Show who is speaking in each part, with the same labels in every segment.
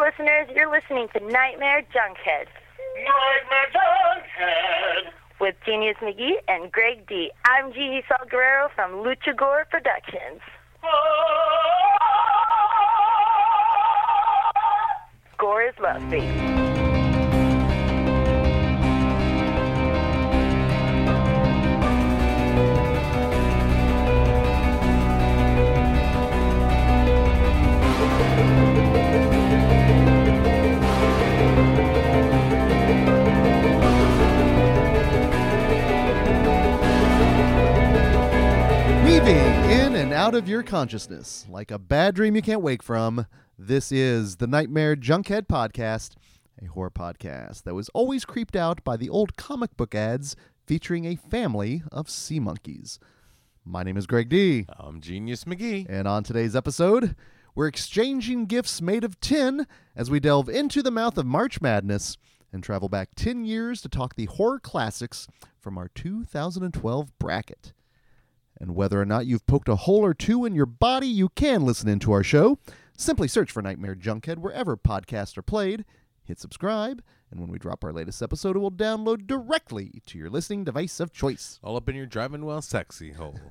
Speaker 1: listeners. You're listening to Nightmare Junkhead
Speaker 2: Nightmare Junkhead.
Speaker 1: with Genius McGee and Greg D. I'm Gigi Salguero from Lucha Gore Productions. Gore is love, baby.
Speaker 3: In and out of your consciousness like a bad dream you can't wake from. This is the Nightmare Junkhead Podcast, a horror podcast that was always creeped out by the old comic book ads featuring a family of sea monkeys. My name is Greg D.
Speaker 4: I'm Genius McGee.
Speaker 3: And on today's episode, we're exchanging gifts made of tin as we delve into the mouth of March Madness and travel back 10 years to talk the horror classics from our 2012 bracket. And whether or not you've poked a hole or two in your body, you can listen into our show. Simply search for Nightmare Junkhead wherever podcasts are played. Hit subscribe, and when we drop our latest episode, it will download directly to your listening device of choice.
Speaker 4: All up in your driving well sexy hole.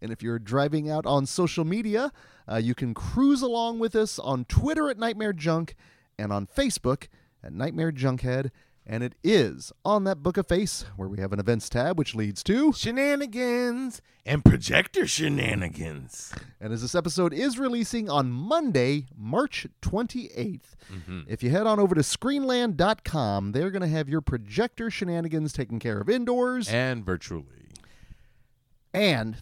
Speaker 3: And if you're driving out on social media, uh, you can cruise along with us on Twitter at Nightmare Junk and on Facebook at Nightmare Junkhead. And it is on that Book of Face where we have an events tab, which leads to.
Speaker 4: Shenanigans and projector shenanigans.
Speaker 3: And as this episode is releasing on Monday, March 28th, mm-hmm. if you head on over to screenland.com, they're going to have your projector shenanigans taken care of indoors.
Speaker 4: And virtually.
Speaker 3: And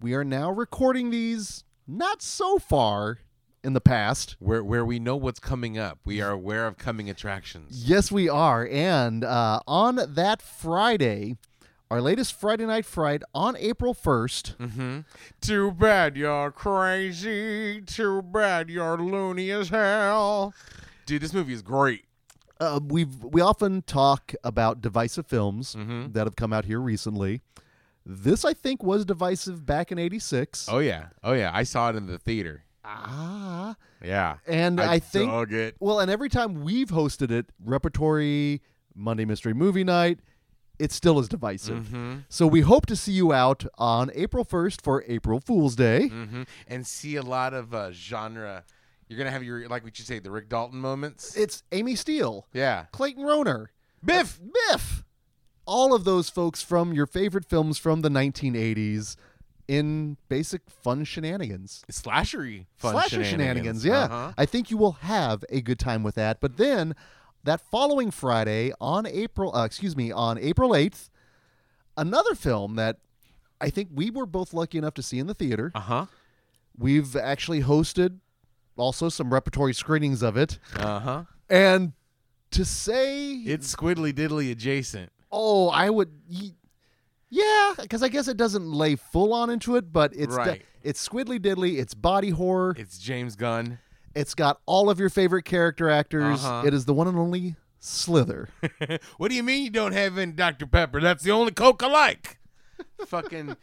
Speaker 3: we are now recording these not so far in the past.
Speaker 4: Where where we know what's coming up. We are aware of coming attractions.
Speaker 3: Yes, we are. And uh, on that Friday, our latest Friday Night Fright on April 1st,
Speaker 4: Mm-hmm. Too bad you're crazy. Too bad you're loony as hell. Dude, this movie is great.
Speaker 3: uh, we've we often talk about divisive films
Speaker 4: Mhm.
Speaker 3: that have come out here recently. This, I think, was divisive back in '86.
Speaker 4: Oh yeah. Oh yeah. I saw it in the theater.
Speaker 3: Ah,
Speaker 4: Yeah.
Speaker 3: and I, think
Speaker 4: dug it.
Speaker 3: well, and every time we've hosted it, repertory Monday Mystery Movie Night, it still is divisive.
Speaker 4: Mm-hmm.
Speaker 3: So we hope to see you out on April 1st for April Fool's Day.
Speaker 4: Mm-hmm. And see a lot of uh, genre. You're gonna have your like what you say, the Rick Dalton moments.
Speaker 3: It's Amy Steel,
Speaker 4: yeah.
Speaker 3: Clayton Rohner,
Speaker 4: Biff.
Speaker 3: Biff. All of those folks from your favorite films from the 1980s in basic fun shenanigans.
Speaker 4: Slashery fun
Speaker 3: Slasher shenanigans, yeah.
Speaker 4: Uh-huh.
Speaker 3: I think you will have a good time with that. But then that following Friday on April, uh, excuse me, on April 8th, another film that I think we were both lucky enough to see in the theater.
Speaker 4: Uh-huh.
Speaker 3: We've actually hosted also some repertory screenings of it.
Speaker 4: Uh-huh.
Speaker 3: And to say
Speaker 4: It's squiddly diddly adjacent.
Speaker 3: Oh, I would. y- Yeah, because I guess it doesn't lay full on into it, but it's
Speaker 4: Right.
Speaker 3: it's squiddly diddly. It's body horror.
Speaker 4: It's James Gunn.
Speaker 3: It's got all of your favorite character actors.
Speaker 4: Uh-huh.
Speaker 3: It is the one and only Slither.
Speaker 4: what do you mean you don't have any Dr. Pepper? That's the only Coke I like. Fucking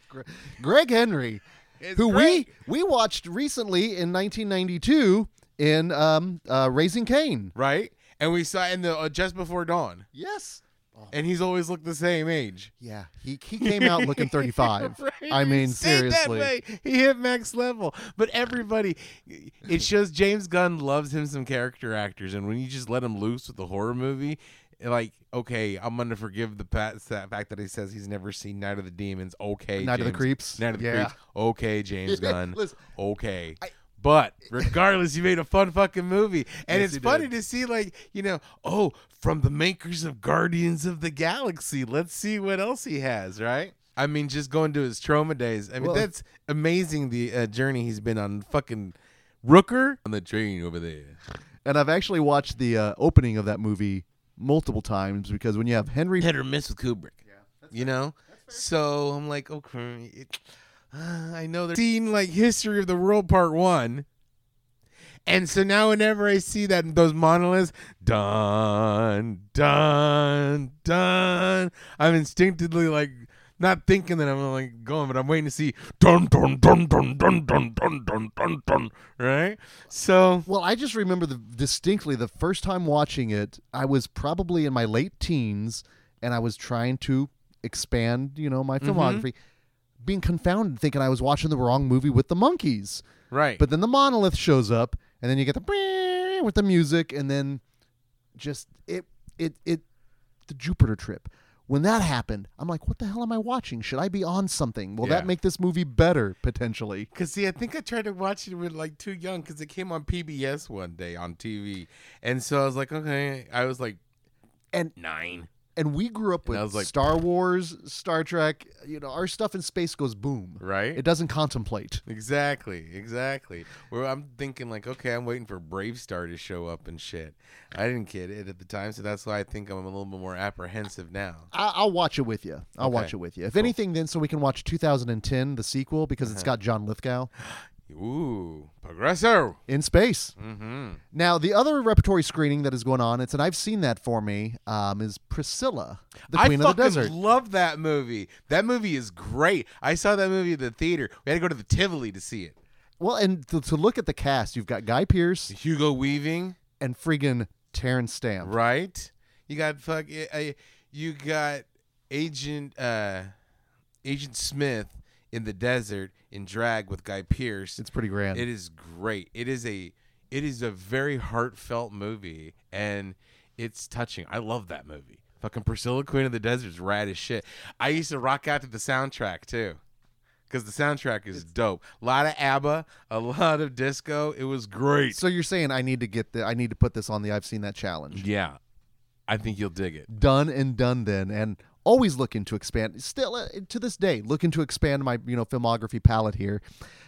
Speaker 3: Gregg Henry,
Speaker 4: it's
Speaker 3: who
Speaker 4: great.
Speaker 3: we we watched recently in 1992 in um, uh, Raising Cain.
Speaker 4: right? And we saw in the uh, just before dawn.
Speaker 3: Yes. Uh-huh.
Speaker 4: And he's always looked the same age.
Speaker 3: Yeah, he he came out looking 35.
Speaker 4: Right?
Speaker 3: I mean, seriously.
Speaker 4: He hit max level. But everybody, it shows James Gunn loves him some character actors. And when you just let him loose with a horror movie, like, okay, I'm going to forgive the fact that he says he's never seen Night of the Demons. Okay.
Speaker 3: Night of the Creeps.
Speaker 4: Night of the
Speaker 3: Yeah.
Speaker 4: Creeps. Okay, James Gunn.
Speaker 3: Listen,
Speaker 4: okay. But regardless, you made a fun fucking movie, and
Speaker 3: Yes,
Speaker 4: it's funny
Speaker 3: did.
Speaker 4: to see, like you know, oh, from the makers of Guardians of the Galaxy. Let's see what else he has, right? I mean, just going to his Troma days. I mean,
Speaker 3: Well-
Speaker 4: that's amazing. The uh, journey he's been on. Fucking Rooker on the train over there.
Speaker 3: And I've actually watched the uh, opening of that movie multiple times because when you have Henry
Speaker 4: Hit or miss with Kubrick. you know. So I'm like, okay, it, I know there's seen like History of the World Part One, and so now whenever I see that those monoliths, dun dun dun, I'm instinctively like not thinking that I'm like going, but I'm waiting to see dun dun dun dun dun dun dun dun dun dun. Right. So
Speaker 3: Well, I just remember the, distinctly the first time watching it. I was probably in my late teens, and I was trying to expand, you know, my filmography, being confounded, thinking I was watching the wrong movie with the monkeys.
Speaker 4: right.
Speaker 3: But then the monolith shows up, and then you get the with the music, and then just it it it the Jupiter trip. When that happened, I'm like, what the hell am I watching? Should I be on something? Will
Speaker 4: Yeah.
Speaker 3: that make this movie better potentially?
Speaker 4: Cause see, I think I tried to watch it when like too young, cause it came on PBS one day on TV, and so I was like, okay, I was like,
Speaker 3: And
Speaker 4: nine,
Speaker 3: and we grew up with
Speaker 4: like-
Speaker 3: Star Wars, Star Trek. You know, our stuff in space goes boom.
Speaker 4: right?
Speaker 3: It doesn't contemplate.
Speaker 4: Exactly, exactly. Where I'm thinking like, okay, I'm waiting for BraveStarr to show up and shit. I didn't get it at the time, so that's why I think I'm a little bit more apprehensive now.
Speaker 3: I- I'll watch it with you. I'll watch it with you. If anything, then so we can watch 2010, the sequel, because
Speaker 4: Uh-huh.
Speaker 3: it's got John Lithgow
Speaker 4: Ooh, Progresso.
Speaker 3: in space.
Speaker 4: Mm-hmm.
Speaker 3: Now, the other repertory screening that is going on, it's and I've seen that for me, um, is Priscilla, the Queen
Speaker 4: I
Speaker 3: of the
Speaker 4: fucking
Speaker 3: Desert.
Speaker 4: love that movie. That movie is great. I saw that movie at the theater. We had to go to the Tivoli to see it.
Speaker 3: Well, and to, to look at the cast, you've got Guy Pearce
Speaker 4: Hugo Weaving,
Speaker 3: and friggin' Terence Stamp.
Speaker 4: right? You got fuck. Uh, you got Agent uh, Agent Smith in the desert in drag with Guy Pearce.
Speaker 3: It's pretty grand.
Speaker 4: It is great. It is a it is a very heartfelt movie and it's touching. I love that movie. Fucking Priscilla Queen of the Desert is rad as shit. I used to rock out to the soundtrack too. Cause the soundtrack is dope. A lot of ABBA, a lot of disco. It was great.
Speaker 3: so you're saying I need to get the I need to put this on the I've seen that challenge.
Speaker 4: Yeah. I think you'll dig it.
Speaker 3: Done and done then, and always looking to expand. Still uh, to this day, looking to expand my you know filmography palette here.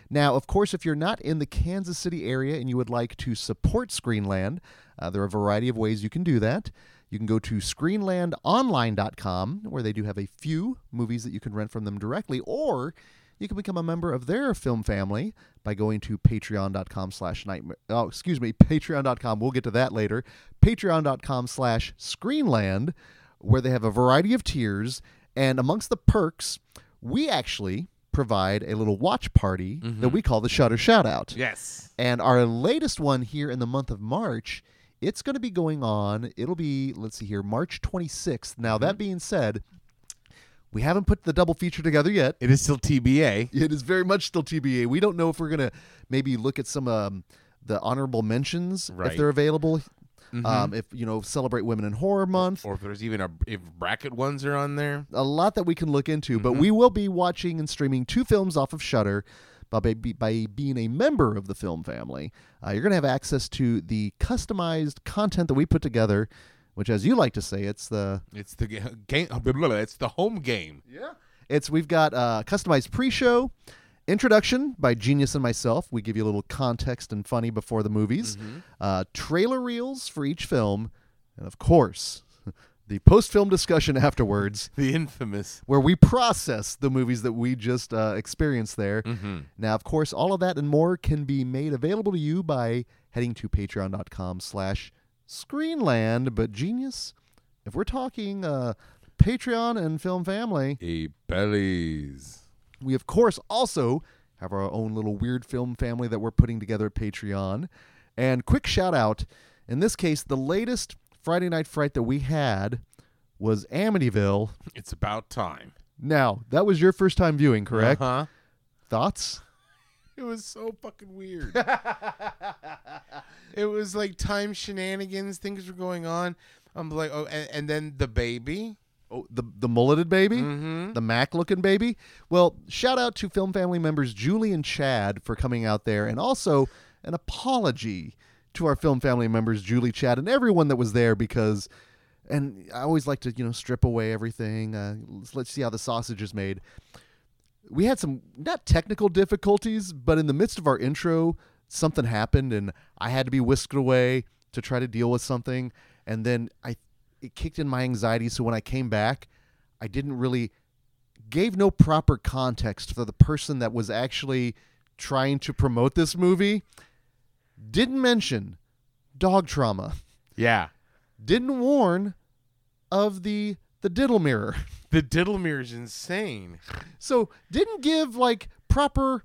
Speaker 3: Now, of course, if you're not in the Kansas City area and you would like to support Screenland, uh, there are a variety of ways you can do that. You can go to screenlandonline.com where they do have a few movies that you can rent from them directly, or you can become a member of their film family by going to patreon.com slash nightmare oh excuse me patreon.com we'll get to that later patreon.com slash screenland where they have a variety of tiers and amongst the perks we actually provide a little watch party that we call the shutter shout out
Speaker 4: Yes.
Speaker 3: and our latest one here in the month of March, it's going to be going on. It'll be, let's see here, March 26th. Now, that being said, we haven't put the double feature together yet.
Speaker 4: It is still TBA.
Speaker 3: It is very much still TBA. We don't know if we're going to maybe look at some um, the honorable mentions if they're available. Um, if you know, celebrate Women in Horror Month,
Speaker 4: Or if there's even a if bracket ones are on there.
Speaker 3: a lot that we can look into. But we will be watching and streaming two films off of Shudder. By, by, by being a member of the film family, uh, you're going to have access to the customized content that we put together, which, as you like to say, it's the
Speaker 4: It's the game. It's the home game.
Speaker 3: yeah. It's we've got uh, customized pre-show, introduction by Genius and myself. We give you a little context and funny before the movies, uh, trailer reels for each film, and of course, the post-film discussion afterwards.
Speaker 4: The infamous.
Speaker 3: where we process the movies that we just uh, experienced there. Now, of course, all of that and more can be made available to you by heading to patreon.com slash screenland. But genius, if we're talking uh, Patreon and Film Family,
Speaker 4: A bellies.
Speaker 3: We of course also have our own little weird film family that we're putting together at Patreon. And quick shout out, in this case, the latest Friday Night Fright that we had was Amityville.
Speaker 4: It's about time.
Speaker 3: Now, that was your first time viewing, correct?
Speaker 4: Uh-huh.
Speaker 3: Thoughts?
Speaker 4: It was so fucking weird. it was like time shenanigans. Things were going on. I'm like, oh, and, and then the baby.
Speaker 3: Oh, the the mulleted baby,
Speaker 4: Mm-hmm.
Speaker 3: the Mac looking baby. Well, shout out to film family members Julie and Chad for coming out there, and also an apology to our film family members Julie, Chad, and everyone that was there because. And I always like to, you know, strip away everything. Uh, let's, let's see how the sausage is made. We had some not technical difficulties, but in the midst of our intro, something happened, and I had to be whisked away to try to deal with something. And then I, it kicked in my anxiety. So when I came back, I didn't really gave no proper context for the person that was actually trying to promote this movie. Didn't mention dog trauma.
Speaker 4: Yeah.
Speaker 3: Didn't warn of the The Diddle Mirror.
Speaker 4: The diddle mirror is insane.
Speaker 3: So didn't give like proper.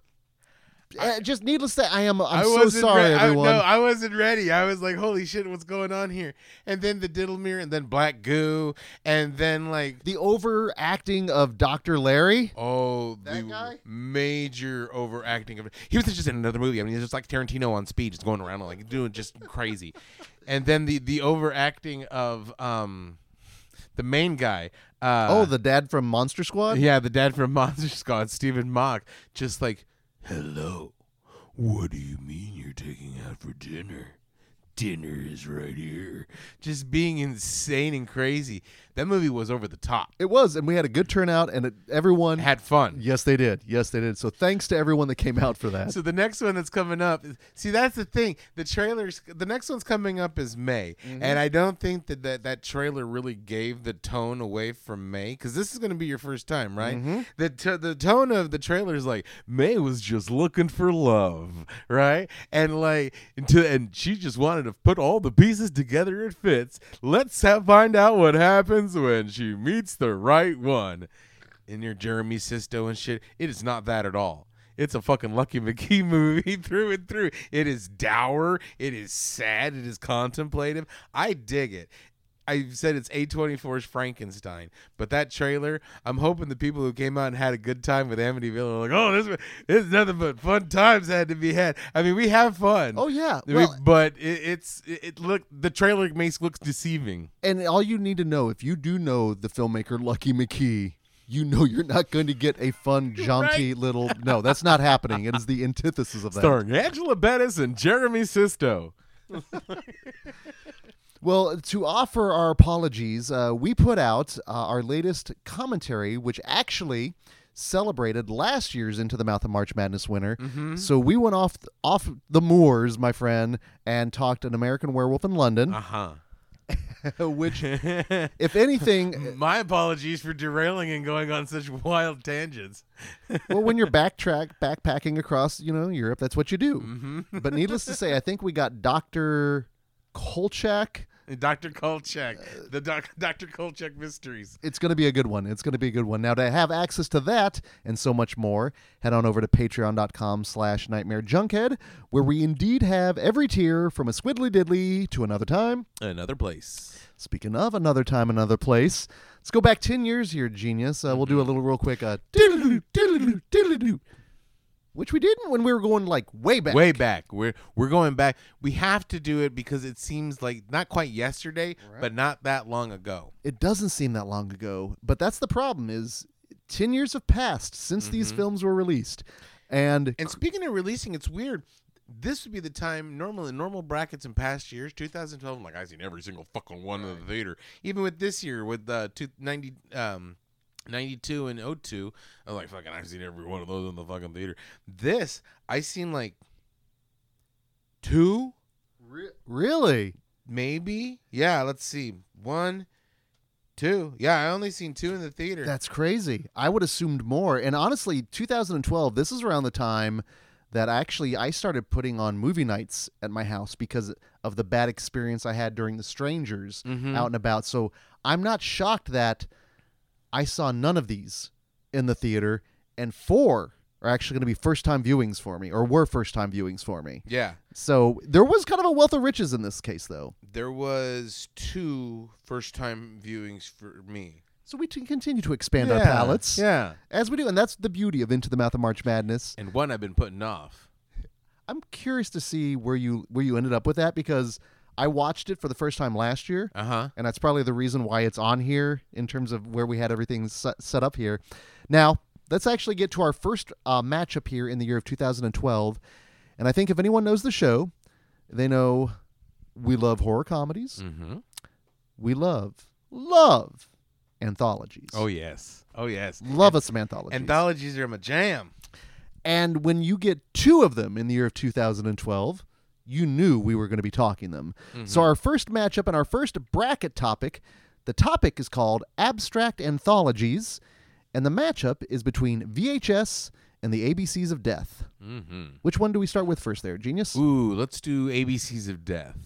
Speaker 3: Uh, just needless to say, I am. I'm
Speaker 4: I
Speaker 3: so
Speaker 4: wasn't
Speaker 3: sorry,
Speaker 4: re- I,
Speaker 3: everyone.
Speaker 4: no, I wasn't ready. I was like, "Holy shit, what's going on here?" And then the Diddlemere, and then Black Goo, and then like,
Speaker 3: the overacting of Doctor Larry.
Speaker 4: oh,
Speaker 3: That
Speaker 4: the
Speaker 3: guy?
Speaker 4: major overacting of it. He was just in another movie. I mean, he's just like Tarantino on speed, just going around like doing just crazy. and then the the overacting of um, the main guy. Uh,
Speaker 3: oh, the dad from Monster Squad.
Speaker 4: Yeah, the dad from Monster Squad, Stephen Macht, just like, hello, what do you mean you're taking out for dinner? Dinner is right here. Just being insane and crazy. That movie was over the top.
Speaker 3: It was, and we had a good turnout, and it, everyone.
Speaker 4: Had fun.
Speaker 3: yes, they did. Yes, they did. So thanks to everyone that came out for that.
Speaker 4: So the next one that's coming up, is, see, that's the thing. The trailers, the next one's coming up is May, mm-hmm. and I don't think that that, that trailer really gave the tone away from May because this is going to be your first time, right? Mm-hmm. The t- the tone of the trailer is like May was just looking for love, right? And like, to, and she just wanted to put all the pieces together. It fits. Let's have, find out what happens when she meets the right one. In your Jeremy Sisto and shit, it is not that at all. It's a fucking Lucky McKee movie through and through. It is dour. It is sad. It is contemplative. I dig it. I said it's A24's Frankenstein, but that trailer, I'm hoping the people who came out and had a good time with Amityville are like, oh, this, this is nothing but fun times had to be had. I mean, we have fun.
Speaker 3: oh yeah.
Speaker 4: I mean,
Speaker 3: Well,
Speaker 4: but it, it's it, it look the trailer makes looks deceiving.
Speaker 3: and all you need to know, if you do know the filmmaker Lucky McKee, you know you're not going to get a fun, jaunty little. No, that's not happening. It is the antithesis of that.
Speaker 4: Starring Angela Bettis and Jeremy Sisto.
Speaker 3: Well, to offer our apologies, uh, we put out uh, our latest commentary, which actually celebrated last year's Into the Mouth of March Madness winner.
Speaker 4: Mm-hmm.
Speaker 3: So we went off off the moors, my friend, and talked an American Werewolf in London,
Speaker 4: Uh huh.
Speaker 3: which, if anything,
Speaker 4: My apologies for derailing and going on such wild tangents.
Speaker 3: well, when you're backtrack backpacking across, you know, Europe, that's what you do.
Speaker 4: Mm-hmm.
Speaker 3: But needless to say, I think we got Doctor Kolchak.
Speaker 4: Dr. Kolchak, the doc, Dr. Kolchak mysteries.
Speaker 3: it's going to be a good one. It's going to be a good one. Now, to have access to that and so much more, head on over to patreon.com slash nightmare junkhead, where we indeed have every tier from a squiddly diddly to another time.
Speaker 4: Another place.
Speaker 3: Speaking of another time, another place, let's go back 10 years here, genius. Uh, we'll do a little real quick uh, which we didn't when we were going like way back.
Speaker 4: Way back. We're we're going back. We have to do it because it seems like not quite yesterday, but not that long ago.
Speaker 3: It doesn't seem that long ago, but that's the problem is 10 years have passed since these films were released. And,
Speaker 4: And speaking of releasing, it's weird. This would be the time normal in normal brackets in past years, 2012. I'm like I've seen every single fucking one in the theater. Even with this year, with uh, two, 90, um, 92 and 02, I'm like fucking I've seen every one of those in the fucking theater. This I seen like two,
Speaker 3: really?
Speaker 4: maybe. Yeah, let's see, one, two. Yeah, I only seen two in the theater.
Speaker 3: That's crazy. I would assumed more. And honestly, 2012, this is around the time that actually I started putting on movie nights at my house because of the bad experience I had during The Strangers
Speaker 4: Mhm.
Speaker 3: out and about. So I'm not shocked that I saw none of these in the theater, and four are actually going to be first time viewings for me, or were first time viewings for me.
Speaker 4: yeah,
Speaker 3: So there was kind of a wealth of riches in this case, though.
Speaker 4: there was two first time viewings for me.
Speaker 3: So we can continue to expand our
Speaker 4: Yeah,
Speaker 3: palettes
Speaker 4: Yeah.
Speaker 3: as we do, and that's the beauty of Into the Mouth of March Madness.
Speaker 4: And one I've been putting off.
Speaker 3: I'm curious to see where you where you ended up with that because I watched it for the first time last year,
Speaker 4: Uh huh.
Speaker 3: and that's probably the reason why it's on here in terms of where we had everything set, set up here. Now, let's actually get to our first uh, matchup here in the year of 2012, and I think if anyone knows the show, they know we love horror comedies,
Speaker 4: Mm-hmm.
Speaker 3: we love love anthologies.
Speaker 4: Oh yes. Oh yes.
Speaker 3: love us some anthologies.
Speaker 4: Anthologies are my jam.
Speaker 3: And when you get two of them in the year of 2012, you knew we were going to be talking them. So, our first matchup and our first bracket topic, the topic is called Abstract Anthologies, and the matchup is between VHS and the ABCs of Death.
Speaker 4: Mm-hmm.
Speaker 3: Which one do we start with first there, Genius?
Speaker 4: Ooh, let's do ABCs of Death.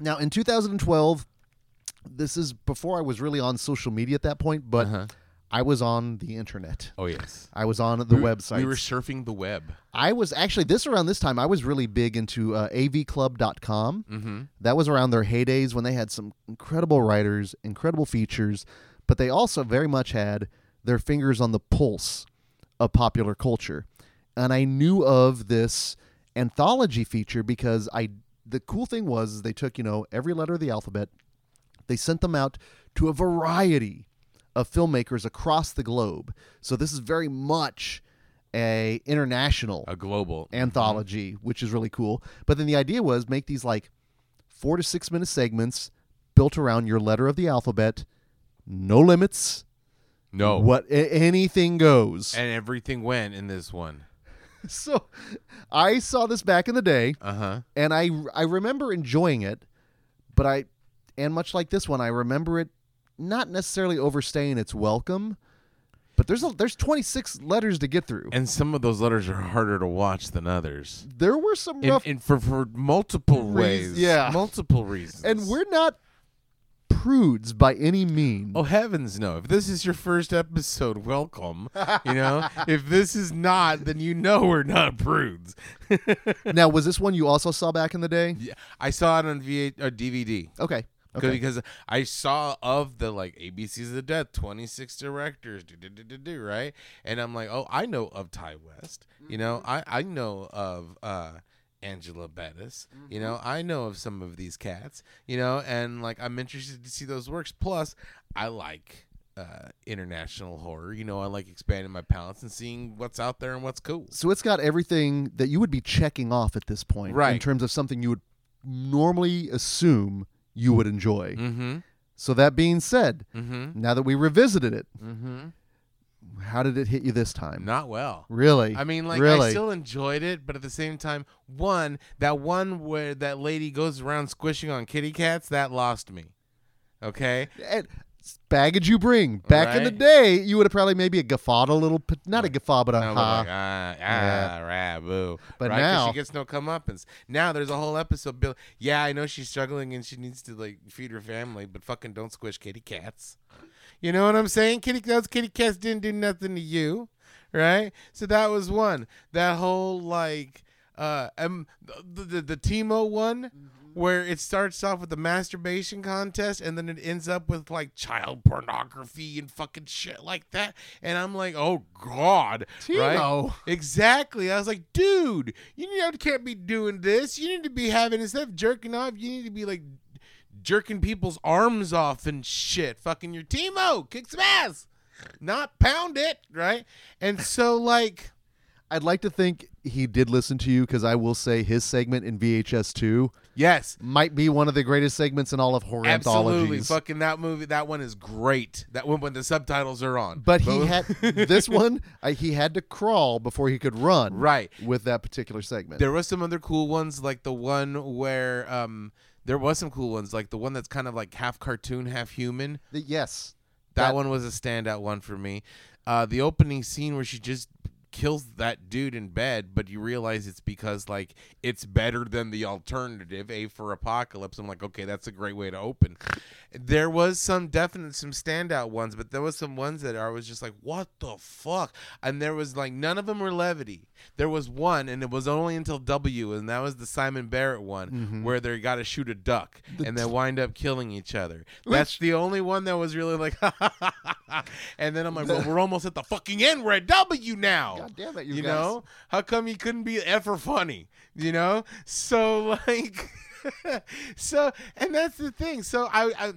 Speaker 3: Now, in 2012, this is before I was really on social media at that point, but
Speaker 4: Uh-huh.
Speaker 3: I was on the internet.
Speaker 4: Oh yes.
Speaker 3: I was on the
Speaker 4: We-
Speaker 3: website.
Speaker 4: We were surfing the web.
Speaker 3: I was actually this around this time. I was really big into uh, avclub.com.
Speaker 4: Mm-hmm.
Speaker 3: That was around their heydays when they had some incredible writers, incredible features, but they also very much had their fingers on the pulse of popular culture. And I knew of this anthology feature because I the cool thing was they took, you know, every letter of the alphabet, they sent them out to a variety of filmmakers across the globe. So this is very much a international
Speaker 4: A global
Speaker 3: anthology, which is really cool. But then the idea was make these like four to six minute segments built around your letter of the alphabet, no limits.
Speaker 4: No.
Speaker 3: What a- anything goes.
Speaker 4: And everything went in this one.
Speaker 3: so I saw this back in the day,
Speaker 4: Uh huh.
Speaker 3: and I I remember enjoying it, but I and much like this one, I remember it not necessarily overstaying its welcome. But there's a, there's 26 letters to get through.
Speaker 4: And some of those letters are harder to watch than others.
Speaker 3: there were some
Speaker 4: And,
Speaker 3: rough
Speaker 4: and for for multiple
Speaker 3: Reas-
Speaker 4: ways.
Speaker 3: yeah.
Speaker 4: Multiple reasons.
Speaker 3: and we're not prudes by any means.
Speaker 4: Oh heavens no! If this is your first episode, welcome. You know, if this is not, then you know we're not prudes.
Speaker 3: now, was this one you also saw back in the day?
Speaker 4: Yeah, I saw it on VH or DVD
Speaker 3: Okay. Okay.
Speaker 4: because I saw of the like ABCs of the Death, twenty six directors, do, do, do, do, do, right? And I'm like, oh, I know of Ti West. You know, I I know of uh, Angela Bettis. You know, I know of some of these cats. You know, and like I'm interested to see those works. Plus, I like uh, international horror. You know, I like expanding my palettes and seeing what's out there and what's cool.
Speaker 3: So it's got everything that you would be checking off at this point,
Speaker 4: right?
Speaker 3: in terms of something you would normally assume you would enjoy.
Speaker 4: Mm-hmm.
Speaker 3: So that being said,
Speaker 4: Mm-hmm.
Speaker 3: now that we revisited it,
Speaker 4: Mm-hmm.
Speaker 3: how did it hit you this time?
Speaker 4: Not well.
Speaker 3: Really?
Speaker 4: I mean, like I still enjoyed it, but at the same time, one that one where that lady goes around squishing on kitty cats that lost me. Okay,
Speaker 3: And baggage you bring. Back in the day, you would have probably maybe a guffawed a little, p- not a guffaw, but a
Speaker 4: No, but
Speaker 3: ha.
Speaker 4: like, ah,
Speaker 3: Yeah.
Speaker 4: ah, rah, boo.
Speaker 3: But
Speaker 4: right? 'Cause
Speaker 3: now-
Speaker 4: she gets no comeuppance. Now there's a whole episode. Bill, yeah, I know she's struggling and she needs to like feed her family, but fucking don't squish kitty cats. You know what I'm saying? Kitty those kitty cats didn't do nothing to you, right? So that was one. That whole like uh um the the, the Timo one. Where it starts off with the masturbation contest and then it ends up with like child pornography and fucking shit like that. And I'm like, oh God. Right? Exactly. I was like, dude, you know, can't be doing this. You need to be having instead of jerking off, you need to be like jerking people's arms off and shit. Fucking your Timo, kick some ass, not pound it, right? And so like,
Speaker 3: I'd like to think he did listen to you because I will say his segment in VHS 2
Speaker 4: yes,
Speaker 3: might be one of the greatest segments in all of horror
Speaker 4: absolutely,
Speaker 3: anthologies.
Speaker 4: fucking that movie. That one is great. That one when the subtitles are on.
Speaker 3: But he had this one. I, he had to crawl before he could run.
Speaker 4: right.
Speaker 3: with that particular segment.
Speaker 4: There was some other cool ones, like the one where um, there was some cool ones, like the one that's kind of like half cartoon, half human.
Speaker 3: The- yes,
Speaker 4: That,
Speaker 3: That-
Speaker 4: one was a standout one for me. Uh, the opening scene where she just kills that dude in bed, but you realize it's because like it's better than the alternative, A for Apocalypse. I'm like, okay, that's a great way to open. There was some definite some standout ones, but there was some ones that I was just like, what the fuck? And there was like none of them were levity. There was one, and it was only until W, and that was the Simon Barrett one where they got to shoot a duck and they wind up killing each other. That's the only one that was really like, and then I'm like, well, we're almost at the fucking end. We're at W now.
Speaker 3: God damn it, you
Speaker 4: You
Speaker 3: guys.
Speaker 4: know, how come you couldn't be ever funny? You know, so like, so and that's the thing. So I, I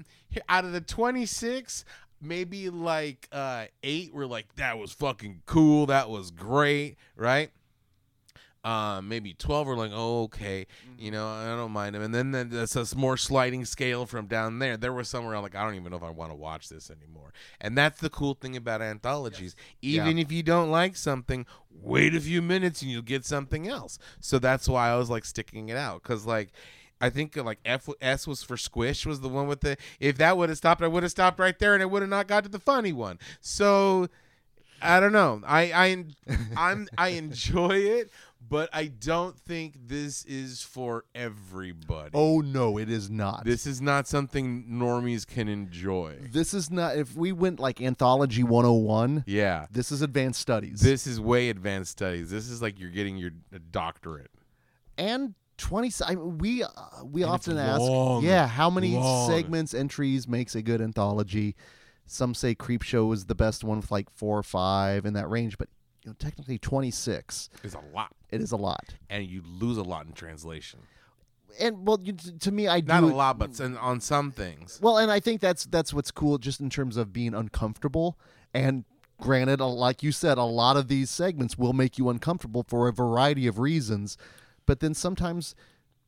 Speaker 4: out of the 26, maybe like uh eight were like that was fucking cool. That was great, right? Um, maybe 12 were like, oh, okay, you know, I don't mind them. And then, then that's a more sliding scale from down there. There was somewhere I'm like, I don't even know if I want to watch this anymore. And that's the cool thing about anthologies. Even if you don't like something, wait a few minutes and you'll get something else. So that's why I was like sticking it out. Cause like, I think uh, like F S was for Squish was the one with the. If that would have stopped, I would have stopped right there, and it would have not got to the funny one. So I don't know. I I I'm I enjoy it, but I don't think this is for everybody.
Speaker 3: Oh no, it is not.
Speaker 4: This is not something normies can enjoy.
Speaker 3: This is not. If we went like Anthology 101,
Speaker 4: Yeah.
Speaker 3: this is advanced studies.
Speaker 4: This is way advanced studies. This is like you're getting your doctorate.
Speaker 3: and 20 I mean, we uh, we
Speaker 4: And
Speaker 3: often ask
Speaker 4: long,
Speaker 3: yeah how many
Speaker 4: long.
Speaker 3: segments entries makes a good anthology some say creep show is the best one with like four or five in that range but you know technically 26
Speaker 4: is a lot.
Speaker 3: it is a lot
Speaker 4: And you lose a lot in translation.
Speaker 3: and well you, to me i do
Speaker 4: Not
Speaker 3: do
Speaker 4: a lot, but on some things.
Speaker 3: well and i think that's that's what's cool just in terms of being uncomfortable and granted like you said a lot of these segments will make you uncomfortable for a variety of reasons but then sometimes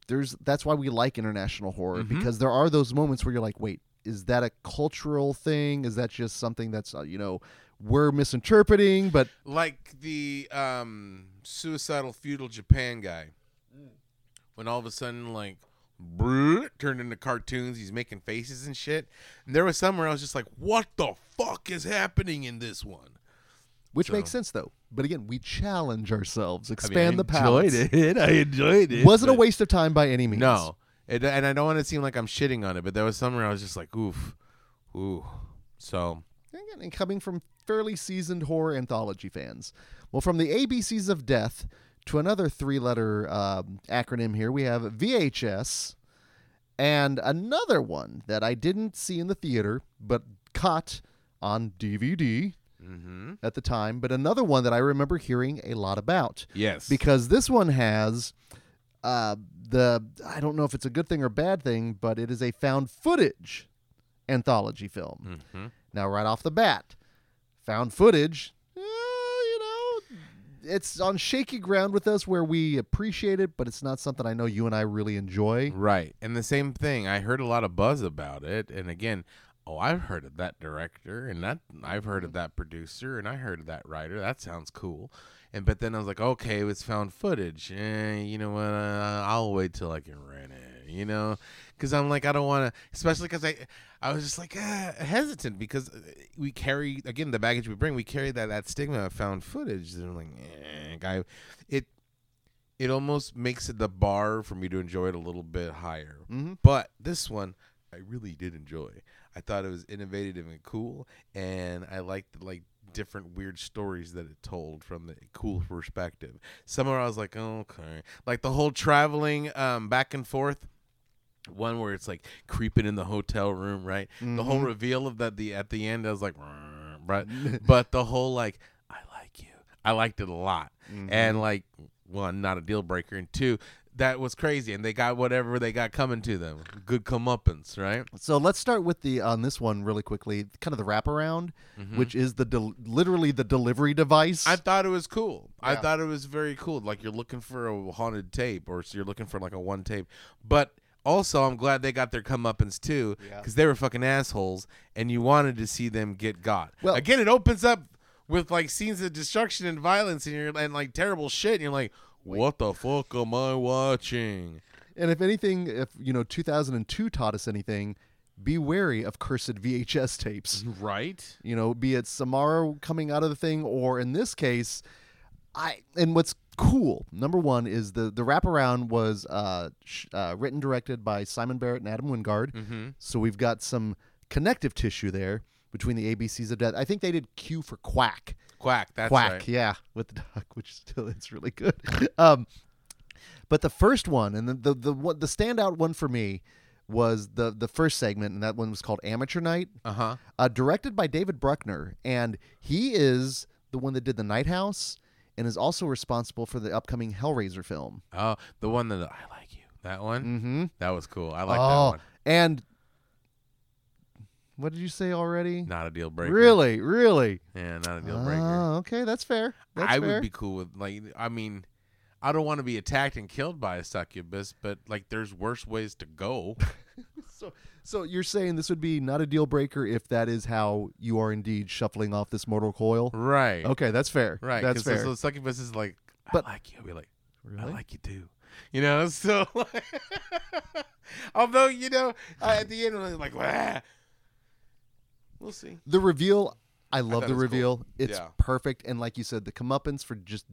Speaker 3: there's that's why we like international horror
Speaker 4: Mhm.
Speaker 3: because there are those moments where you're like wait is that a cultural thing is that just something that's uh, you know we're misinterpreting but
Speaker 4: Like the um, suicidal feudal Japan guy. When all of a sudden, like, turned into cartoons, he's making faces and shit. And there was somewhere I was just like, what the fuck is happening in this one?
Speaker 3: which
Speaker 4: So-
Speaker 3: makes sense though but again we challenge ourselves
Speaker 4: I
Speaker 3: expand
Speaker 4: mean, I
Speaker 3: the palettes
Speaker 4: it. I enjoyed it.
Speaker 3: was it a waste of time by any means
Speaker 4: No. It, and I don't want to seem like I'm shitting on it, but there was somewhere I was just like, oof, ooh. So,
Speaker 3: and coming from fairly seasoned horror anthology fans. Well, from the ABCs of Death to another three letter um, acronym here, we have VHS and another one that I didn't see in the theater but caught on DVD
Speaker 4: mm-hmm.
Speaker 3: at the time, but another one that I remember hearing a lot about
Speaker 4: yes.
Speaker 3: because this one has uh, the I don't know if it's a good thing or bad thing, but it is a found footage anthology film.
Speaker 4: hmm
Speaker 3: Now, right off the bat, found footage, eh, you know, it's on shaky ground with us where we appreciate it, but it's not something I know you and I really enjoy.
Speaker 4: Right. And the same thing, I heard a lot of buzz about it. And again, oh, I've heard of that director and that I've heard of that producer and I heard of that writer. That sounds cool. And but then I was like, okay, it's found footage. Eh, you know what? Uh, I'll wait till I can rent it. You know, because I'm like, I don't want to, especially because I, I was just like uh, hesitant because uh, we carry again the baggage we bring. We carry that that stigma of found footage. And I'm like, eh, guy, it, it almost makes it the bar for me to enjoy it a little bit higher.
Speaker 3: Mm-hmm.
Speaker 4: But this one, I really did enjoy. I thought it was innovative and cool, and I liked like different weird stories that it told from the cool perspective. Somewhere I was like, oh, okay, like the whole traveling um, back and forth. One where it's like creeping in the hotel room, right? The whole
Speaker 3: Mhm.
Speaker 4: reveal of that the at the end, I was like, right, but the whole like, I like you. I liked it a lot,
Speaker 3: Mm-hmm.
Speaker 4: and like, one, not a deal breaker, and two, that was crazy, and they got whatever they got coming to them. Good comeuppance, right?
Speaker 3: So let's start with the on this one really quickly, kind of the wraparound,
Speaker 4: Mhm.
Speaker 3: which is the del- literally the delivery device.
Speaker 4: I thought it was cool. I thought it was very cool. Like you're looking for a haunted tape, or you're looking for like a one tape. But also, I'm glad they got their comeuppance too,
Speaker 3: Yeah.
Speaker 4: because they were fucking assholes, and you wanted to see them get got.
Speaker 3: Well-
Speaker 4: again, it opens up with like scenes of destruction and violence, and you're and like terrible shit, and you're like, what the fuck am I watching?
Speaker 3: and if anything, if you know 2002 taught us anything, be wary of cursed VHS tapes.
Speaker 4: Right?
Speaker 3: you know, be it Samara coming out of the thing, or in this case, I. And what's cool, number one, is the the wraparound was uh, sh- uh, written directed by Simon Barrett and Adam Wingard.
Speaker 4: Mm-hmm.
Speaker 3: So we've got some connective tissue there between the ABCs of death. I think they did Q for Quack.
Speaker 4: Quack. That's
Speaker 3: Quack,
Speaker 4: right.
Speaker 3: yeah, with the duck, which still it's really good. um, but the first one and the the the, one, the standout one for me was the the first segment, and that one was called Amateur Night
Speaker 4: Uh huh.
Speaker 3: uh, directed by David Bruckner, and he is the one that did the Night House, and is also responsible for the upcoming Hellraiser film.
Speaker 4: Oh, the one that I like you. That one.
Speaker 3: Mm-hmm.
Speaker 4: That was cool. I like
Speaker 3: oh,
Speaker 4: that one.
Speaker 3: and what did you say already?
Speaker 4: Not a deal breaker.
Speaker 3: Really, really.
Speaker 4: Yeah, not a deal ah, breaker.
Speaker 3: Oh, okay, that's fair. That's
Speaker 4: I
Speaker 3: fair.
Speaker 4: would be cool with like I mean, I don't want to be attacked and killed by a succubus, but like there's worse ways to go.
Speaker 3: So, so you're saying this would be not a deal breaker if that is how you are indeed shuffling off this mortal coil?
Speaker 4: right.
Speaker 3: Okay, that's fair.
Speaker 4: Right.
Speaker 3: That's fair.
Speaker 4: So, the succubus is like,
Speaker 3: But-
Speaker 4: I like you. I'll be like, I like you too. You know, so although you know I, at the end I'm like, Wah. We'll see.
Speaker 3: The reveal, I love
Speaker 4: thought
Speaker 3: the
Speaker 4: it cool.
Speaker 3: reveal. It's
Speaker 4: Yeah.
Speaker 3: perfect, and like you said, the comeuppance for just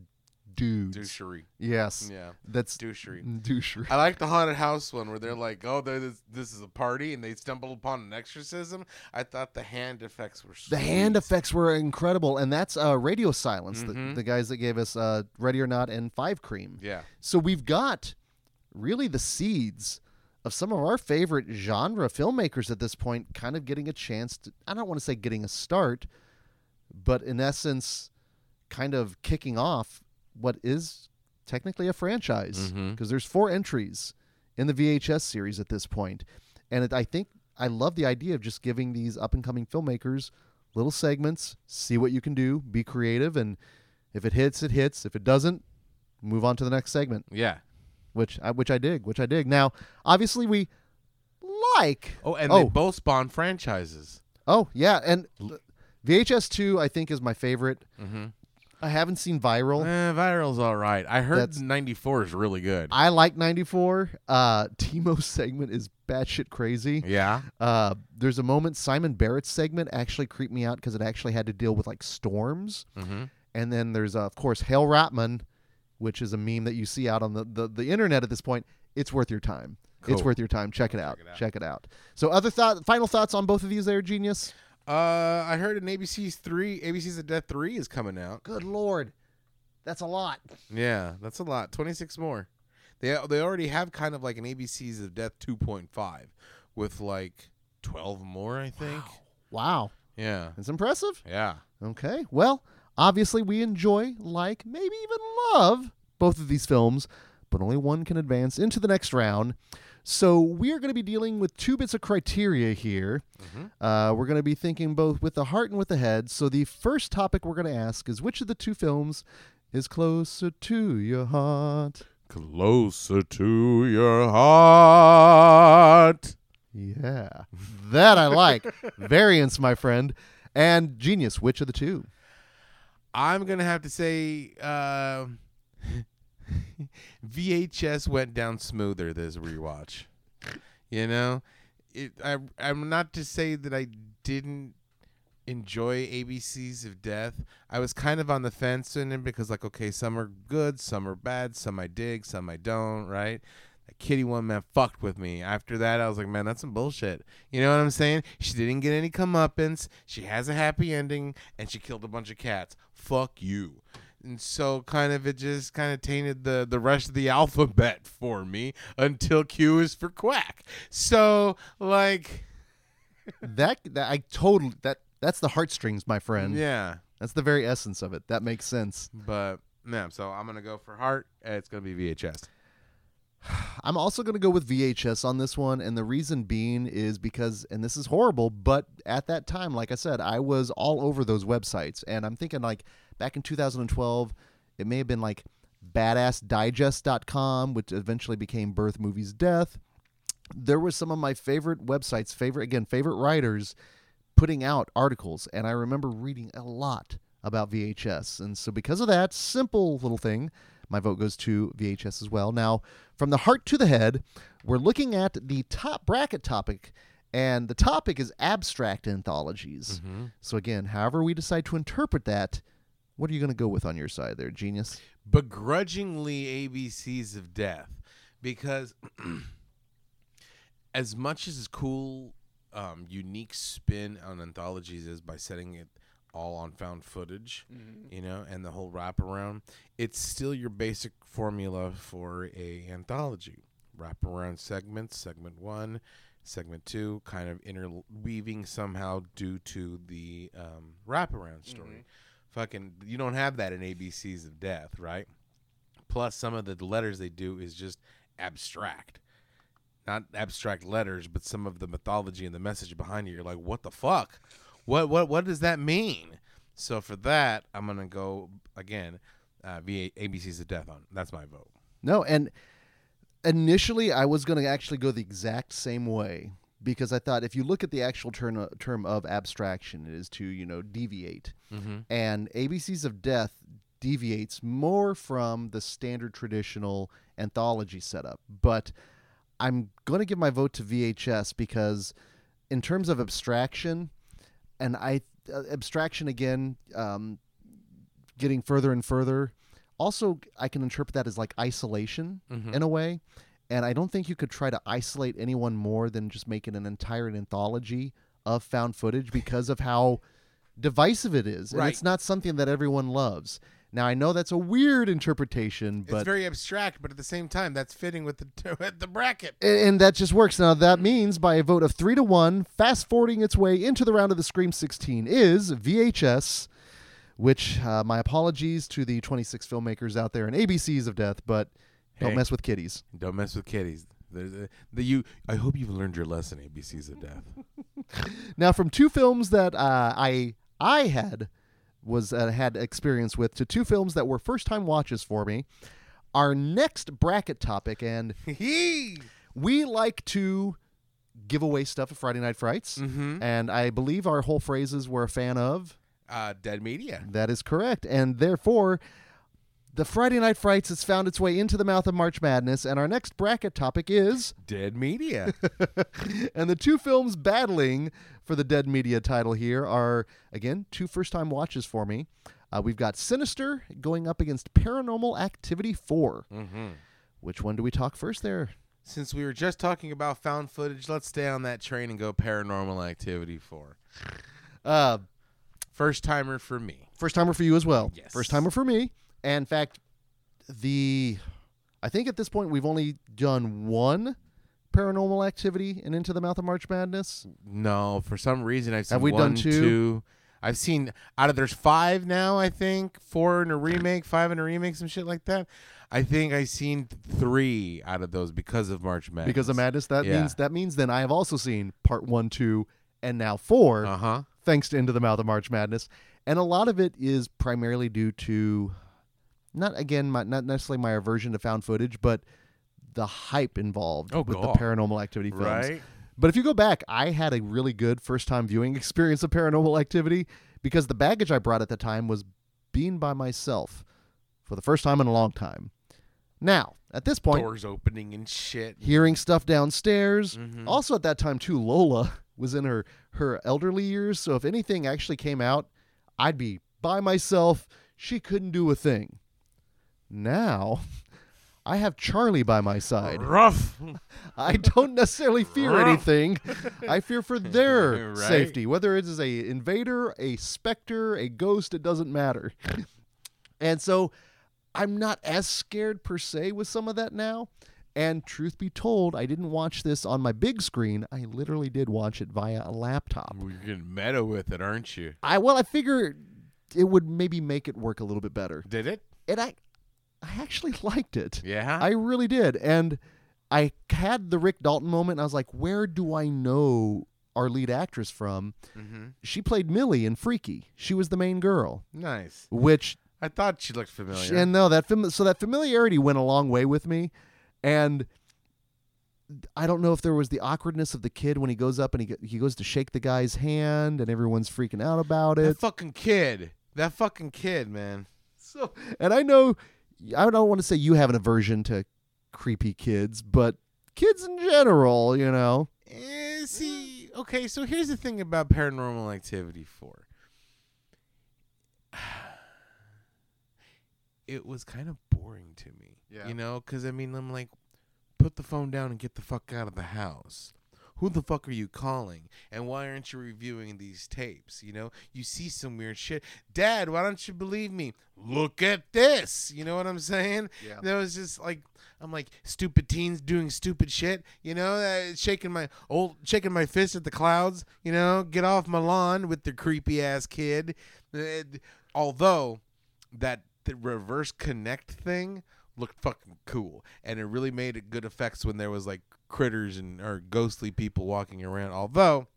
Speaker 3: dudes.
Speaker 4: douchery.
Speaker 3: Yes.
Speaker 4: Yeah,
Speaker 3: That's
Speaker 4: douchery.
Speaker 3: douchery.
Speaker 4: I like the haunted house one where they're like, "Oh, they're this, this is a party," and they stumble upon an exorcism. I thought the hand effects were
Speaker 3: The hand effects were incredible, and that's uh, Radio Silence, the,
Speaker 4: Mhm.
Speaker 3: the guys that gave us uh, Ready or Not and Five Cream.
Speaker 4: Yeah,
Speaker 3: So we've got really the seeds of some of our favorite genre filmmakers at this point kind of getting a chance to, I don't want to say getting a start, but in essence, kind of kicking off what is technically a franchise
Speaker 4: mm-hmm.
Speaker 3: because there's four entries in the VHS series at this point. And it, I think I love the idea of just giving these up and coming filmmakers little segments, see what you can do, be creative, and if it hits, it hits. If it doesn't, move on to the next segment
Speaker 4: yeah.
Speaker 3: Which I, which I dig, which I dig. Now, obviously, we like.
Speaker 4: Oh, and
Speaker 3: Oh.
Speaker 4: they both spawn franchises.
Speaker 3: Oh yeah, and VHS two I think is my favorite.
Speaker 4: Mm-hmm.
Speaker 3: I haven't seen Viral.
Speaker 4: Eh, viral's all right. I heard '94 is really good.
Speaker 3: I like ninety four. Uh, Timo's segment is batshit crazy.
Speaker 4: yeah.
Speaker 3: Uh, there's a moment Simon Barrett's segment actually creeped me out because it actually had to deal with like storms.
Speaker 4: Mm-hmm.
Speaker 3: And then there's uh, of course Hale Ratman, which is a meme that you see out on the, the, the internet at this point. It's worth your time. It's worth your time. Check it out.
Speaker 4: it out.
Speaker 3: Check it out. So other thought, final thoughts on both of these there, genius.
Speaker 4: Uh, I heard an ABC's three, ABC's of Death three is coming out.
Speaker 3: Good lord, that's a lot.
Speaker 4: Yeah, that's a lot. Twenty six more. They they already have kind of like an ABC's of Death two point five, with like twelve more. I think.
Speaker 3: Wow,
Speaker 4: Yeah.
Speaker 3: it's impressive.
Speaker 4: Yeah.
Speaker 3: Okay, well, obviously we enjoy, like, maybe even love both of these films, but only one can advance into the next round. So we are going to be dealing with two bits of criteria here.
Speaker 4: Mm-hmm.
Speaker 3: Uh, we're going to be thinking both with the heart and with the head. So the first topic we're going to ask is which of the two films is closer to your heart?
Speaker 4: Closer to your heart.
Speaker 3: Yeah, that I like. Variance, my friend. And genius, which of the two?
Speaker 4: I'm gonna have to say, uh, VHS went down smoother this rewatch. You know, it. I. I'm not to say that I didn't enjoy ABCs of Death. I was kind of on the fence in it because, like, okay, some are good, some are bad, some I dig, some I don't. Right. That kitty one man fucked with me. After that, I was like, man, that's some bullshit. You know what I'm saying? She didn't get any comeuppance. She has a happy ending, and she killed a bunch of cats. Fuck you. And so, kind of, it just kind of tainted the the rest of the alphabet for me until Q is for quack. So, like,
Speaker 3: that, that I totally that that's the heartstrings, my friend.
Speaker 4: yeah.
Speaker 3: That's the very essence of it. That makes sense.
Speaker 4: But yeah, so I'm gonna go for heart. It's gonna be VHS.
Speaker 3: I'm also going to go with VHS on this one, and the reason being is because, and this is horrible, but at that time, like I said, I was all over those websites, and I'm thinking like back in 2012, it may have been like badassdigest.com, which eventually became Birth Movies Death. There was some of my favorite websites, favorite again, favorite writers putting out articles, and I remember reading a lot about VHS, and so because of that simple little thing, my vote goes to VHS as well. Now, from the heart to the head, we're looking at the top bracket topic, and the topic is abstract anthologies. So, again, however we decide to interpret that, what are you going to go with on your side there, genius?
Speaker 4: begrudgingly ABCs of death because as much as his cool um, unique spin on anthologies is by setting it all on found footage you know and the whole wraparound it's still your basic formula for a anthology wraparound segments segment one segment two kind of interweaving somehow due to the um, wraparound story fucking you don't have that in ABCs of Death, right? Plus some of the letters they do is just abstract. Not abstract letters, but some of the mythology and the message behind it. You're like, what the fuck? What what what does that mean? So for that, I'm gonna go again, uh, ABCs of Death on. That's my vote.
Speaker 3: No, and initially I was going to actually go the exact same way because I thought if you look at the actual term term of abstraction, it is to you know deviate,
Speaker 4: Mm-hmm.
Speaker 3: and ABCs of Death deviates more from the standard traditional anthology setup. But I'm going to give my vote to VHS because, in terms of abstraction, and I uh, abstraction again, um, getting further and further. also I can interpret that as like isolation
Speaker 4: Mhm.
Speaker 3: in a way. And I don't think you could try to isolate anyone more than just making an entire anthology of found footage because of how divisive it is. And it's not something that everyone loves. Now I know that's a weird interpretation, but it's
Speaker 4: very abstract, but at the same time, that's fitting with the with the bracket.
Speaker 3: a- and that just works. Now that means by a vote of three to one, fast forwarding its way into the round of the Scream 16 is VHS. Which uh, my apologies to the 26 filmmakers out there and ABCs of death, but don't mess with kitties.
Speaker 4: Don't mess with kitties. There's a, the you. I hope you've learned your lesson. ABCs of death.
Speaker 3: Now, from two films that uh, I I had was uh, had experience with to two films that were first time watches for me. Our next bracket topic, and we like to give away stuff at Friday Night Frights,
Speaker 4: Mhm.
Speaker 3: and I believe our whole phrases were a fan of.
Speaker 4: uh, dead media.
Speaker 3: That is correct, and therefore. The Friday Night Frights has found its way into the mouth of March Madness, and our next bracket topic is
Speaker 4: Dead media.
Speaker 3: and the two films battling for the Dead Media title here are, again, two first time watches for me. Uh, we've got Sinister going up against Paranormal Activity 4.
Speaker 4: mm-hmm.
Speaker 3: Which one do we talk first there?
Speaker 4: Since we were just talking about found footage, let's stay on that train and go Paranormal Activity four.
Speaker 3: Uh,
Speaker 4: First timer for me.
Speaker 3: first timer for you as well.
Speaker 4: Yes.
Speaker 3: First timer for me. And in fact, the. I think at this point we've only done one Paranormal Activity and Into the Mouth of March Madness.
Speaker 4: No, for some reason I've seen
Speaker 3: Have we done
Speaker 4: one,
Speaker 3: two?
Speaker 4: I've seen out of there's five now. I think four in a remake, five in a remake, some shit like that. I think I've seen three out of those because of March Madness.
Speaker 3: Because of Madness, that
Speaker 4: Yeah.
Speaker 3: means that means then I have also seen part one, two, and now four.
Speaker 4: Uh huh.
Speaker 3: thanks to Into the Mouth of March Madness. And a lot of it is primarily due to not again my, not necessarily my aversion to found footage, but the hype involved
Speaker 4: Oh,
Speaker 3: with
Speaker 4: God.
Speaker 3: the paranormal activity films.
Speaker 4: Right.
Speaker 3: But if you go back, I had a really good first time viewing experience of paranormal activity because the baggage I brought at the time was being by myself for the first time in a long time. Now, at this point,
Speaker 4: Doors opening and shit.
Speaker 3: hearing stuff downstairs.
Speaker 4: Mhm.
Speaker 3: Also at that time too, Lola was in her her elderly years, so if anything actually came out, I'd be by myself. She couldn't do a thing. Now, I have Charlie by my side.
Speaker 4: Rough.
Speaker 3: I don't necessarily fear anything. I fear for their
Speaker 4: Right.
Speaker 3: safety, whether it is a invader, a specter, a ghost, it doesn't matter. and so I'm not as scared per se with some of that now. And truth be told, I didn't watch this on my big screen. I literally did watch it via a laptop.
Speaker 4: You're getting meta with it, aren't you?
Speaker 3: I well, I figure it would maybe make it work a little bit better.
Speaker 4: Did it?
Speaker 3: And I I actually liked it.
Speaker 4: Yeah.
Speaker 3: I really did. And I had the Rick Dalton moment. And I was like, where do I know our lead actress from?
Speaker 4: mm-hmm.
Speaker 3: She played Millie in Freaky. She was the main girl,
Speaker 4: Nice.
Speaker 3: which
Speaker 4: I thought she looked familiar.
Speaker 3: and no, that fam- so that familiarity went a long way with me. And I don't know if there was the awkwardness of the kid when he goes up and he he goes to shake the guy's hand and everyone's freaking out about it.
Speaker 4: that fucking kid. That fucking kid, man.
Speaker 3: So, and I know I don't want to say you have an aversion to creepy kids, but kids in general, you know.
Speaker 4: Eh, see, okay, so here's the thing about Paranormal Activity 4. It was kind of boring to me.
Speaker 3: Yeah.
Speaker 4: You know, because I mean, I'm like, put the phone down and get the fuck out of the house. Who the fuck are you calling? And why aren't you reviewing these tapes? You know, you see some weird shit. Dad, why don't you believe me? Look at this. You know what I'm saying?
Speaker 3: Yeah.
Speaker 4: That was just like I'm like stupid teens doing stupid shit. You know, uh, shaking my old shaking my fist at the clouds. You know, get off my lawn with the creepy ass kid. Uh, although that the reverse connect thing looked fucking cool, and it really made it good effects when there was like critters and or ghostly people walking around. Although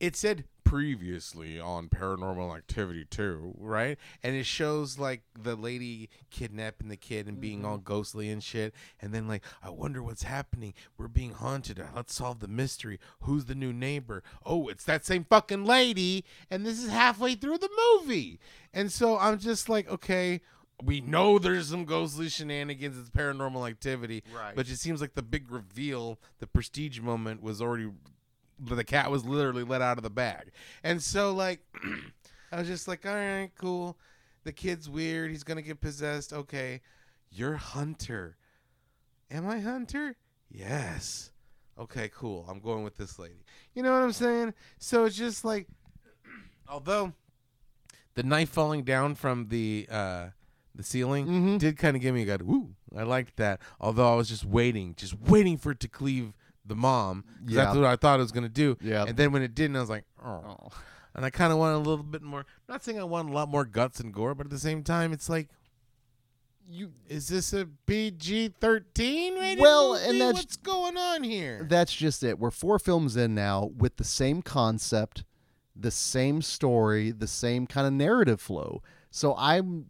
Speaker 4: it said previously on paranormal activity 2 right? And it shows like the lady kidnapping the kid and being all mm-hmm. ghostly and shit. And then like i wonder what's happening. We're being haunted. Uh, let's solve the mystery. Who's the new neighbor? Oh it's that same fucking lady. And this is halfway through the movie. And so i'm just like okay we know there's some ghostly shenanigans it's paranormal activity
Speaker 3: Right.
Speaker 4: but it seems like the big reveal the prestige moment was already the cat was literally let out of the bag. And so like I was just like, all right, cool. the kid's weird. He's gonna get possessed. Okay, you're Hunter. Am I Hunter? Yes. Okay, cool. I'm going with this lady. You know what I'm saying? So it's just like, although the knife falling down from the uh, the ceiling
Speaker 3: Mhm.
Speaker 4: did kind of give me a good woo. I liked that. Although I was just waiting, just waiting for it to cleave the mom. 'cause That's what I thought it was gonna do.
Speaker 3: Yeah.
Speaker 4: And then when it didn't, I was like, oh.
Speaker 3: Oh.
Speaker 4: And I kind of want a little bit more. Not saying I want a lot more guts and gore, but at the same time, it's like,
Speaker 3: You
Speaker 4: is this a PG thirteen rated
Speaker 3: Well,
Speaker 4: movie?
Speaker 3: and that's-
Speaker 4: what's going on here?
Speaker 3: That's just it. We're four films in now with the same concept, the same story, the same kind of narrative flow. So I'm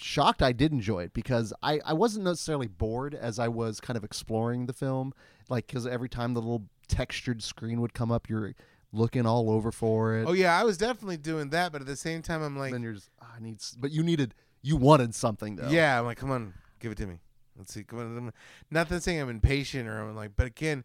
Speaker 3: shocked I did enjoy it because I, I wasn't necessarily bored as I was kind of exploring the film. Like, because every time the little textured screen would come up, you're looking all over for it.
Speaker 4: oh yeah, I was definitely doing that, but at the same time, I'm like,
Speaker 3: and then you're just, "Ah, I need, s-" but you needed, you wanted something though.
Speaker 4: yeah, I'm like, come on, give it to me. Let's see. Come on. Not that saying I'm impatient or I'm like, but again,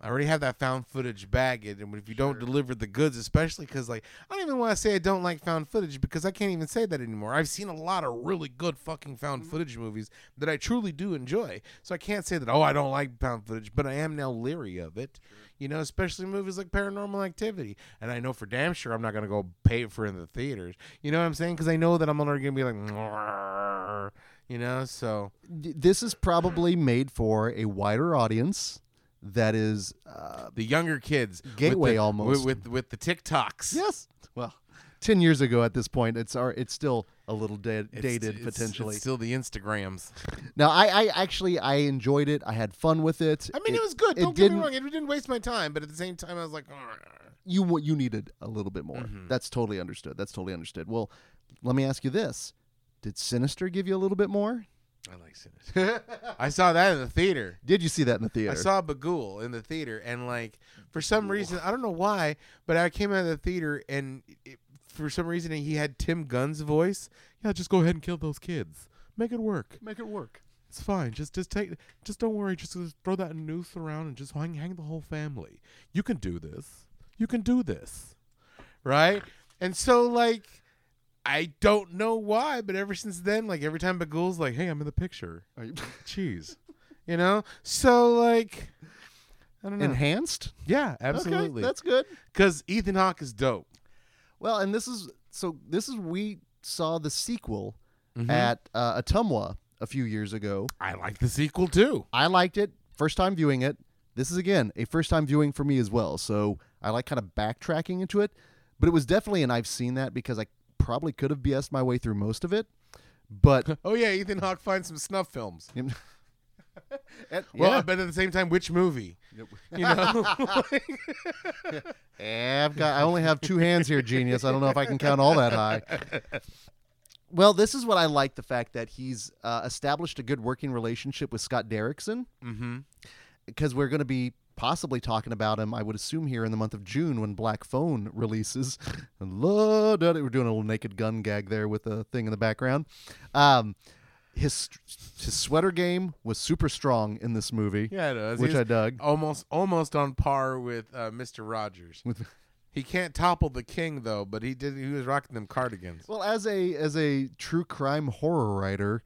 Speaker 4: I already have that found footage baggage, and if you don't deliver the goods, especially because like I don't even want to say I don't like found footage because I can't even say that anymore. I've seen a lot of really good fucking found mm-hmm. footage movies that I truly do enjoy, so I can't say that oh I don't like found footage, but I am now leery of it. You know, especially movies like Paranormal Activity, and I know for damn sure I'm not gonna go pay for it in the theaters. You know what I'm saying? Because I know that I'm already gonna be like, "Mwah," you know, so
Speaker 3: This is probably made for a wider audience that is, uh,
Speaker 4: the younger kids with
Speaker 3: Gateway
Speaker 4: the-
Speaker 3: almost.
Speaker 4: with, with with the TikToks.
Speaker 3: yes. Well, 10 years ago at this point, it's, our, it's still a little da-
Speaker 4: It's-
Speaker 3: dated
Speaker 4: it's-
Speaker 3: potentially.
Speaker 4: It's still the Instagrams.
Speaker 3: Now, I, I actually I enjoyed it. I had fun with it.
Speaker 4: I mean, it, was good.
Speaker 3: it
Speaker 4: Don't get me wrong. It didn't waste my time, but at the same time, I was like, "Argh."
Speaker 3: You you needed a little bit more.
Speaker 4: Mm-hmm.
Speaker 3: That's totally understood. That's totally understood. Well, let me ask you this: Did Sinister give you a little bit more?
Speaker 4: I like Sinister. I saw that in the theater.
Speaker 3: Did you see that in the theater?
Speaker 4: I saw Bughuul in the theater, and like for some reason, I don't know why, but I came out of the theater, and it, for some reason, he had Tim Gunn's voice. Yeah, just go ahead and kill those kids. Make it work.
Speaker 3: Make it work.
Speaker 4: It's fine. Just just take just don't worry. Just, just throw that noose around and just hang hang the whole family. You can do this. You can do this. Right? And so like I don't know why, but ever since then, like every time Bughuul's like, "Hey, I'm in the picture."
Speaker 3: You
Speaker 4: Cheese. you know? So like I don't know.
Speaker 3: enhanced?
Speaker 4: yeah,
Speaker 3: Okay,
Speaker 4: absolutely.
Speaker 3: that's good.
Speaker 4: Cuz Ethan Hawke is dope.
Speaker 3: Well, and this is so. This is we saw the sequel
Speaker 4: Mhm.
Speaker 3: at uh, Ottumwa a few years ago.
Speaker 4: I like the sequel too.
Speaker 3: I liked it. First time viewing it. This is again a first time viewing for me as well. So I like kind of backtracking into it, but it was definitely an I've seen that because I probably could have BS'd my way through most of it. But
Speaker 4: Oh yeah, Ethan Hawke finds some snuff films.
Speaker 3: and-
Speaker 4: Well,
Speaker 3: yeah,
Speaker 4: but at the same time, which movie? You know?
Speaker 3: Yeah, I've got. I only have two hands here, genius. I don't know if I can count all that high. Well, this is what I like the fact that he's uh, established a good working relationship with Scott Derrickson
Speaker 4: mm-hmm.
Speaker 3: because we're going to be possibly talking about him. I would assume here in the month of June when Black Phone releases. Lord, we're doing a little Naked Gun gag there with a thing in the background. Um, his his sweater game was super strong in this movie,
Speaker 4: Yeah, it does.
Speaker 3: which
Speaker 4: He's
Speaker 3: I dug.
Speaker 4: almost almost on par with uh, Mr. Rogers.
Speaker 3: With
Speaker 4: He can't topple the king though, but he did. He was rocking them cardigans.
Speaker 3: Well, as a as a true crime horror writer,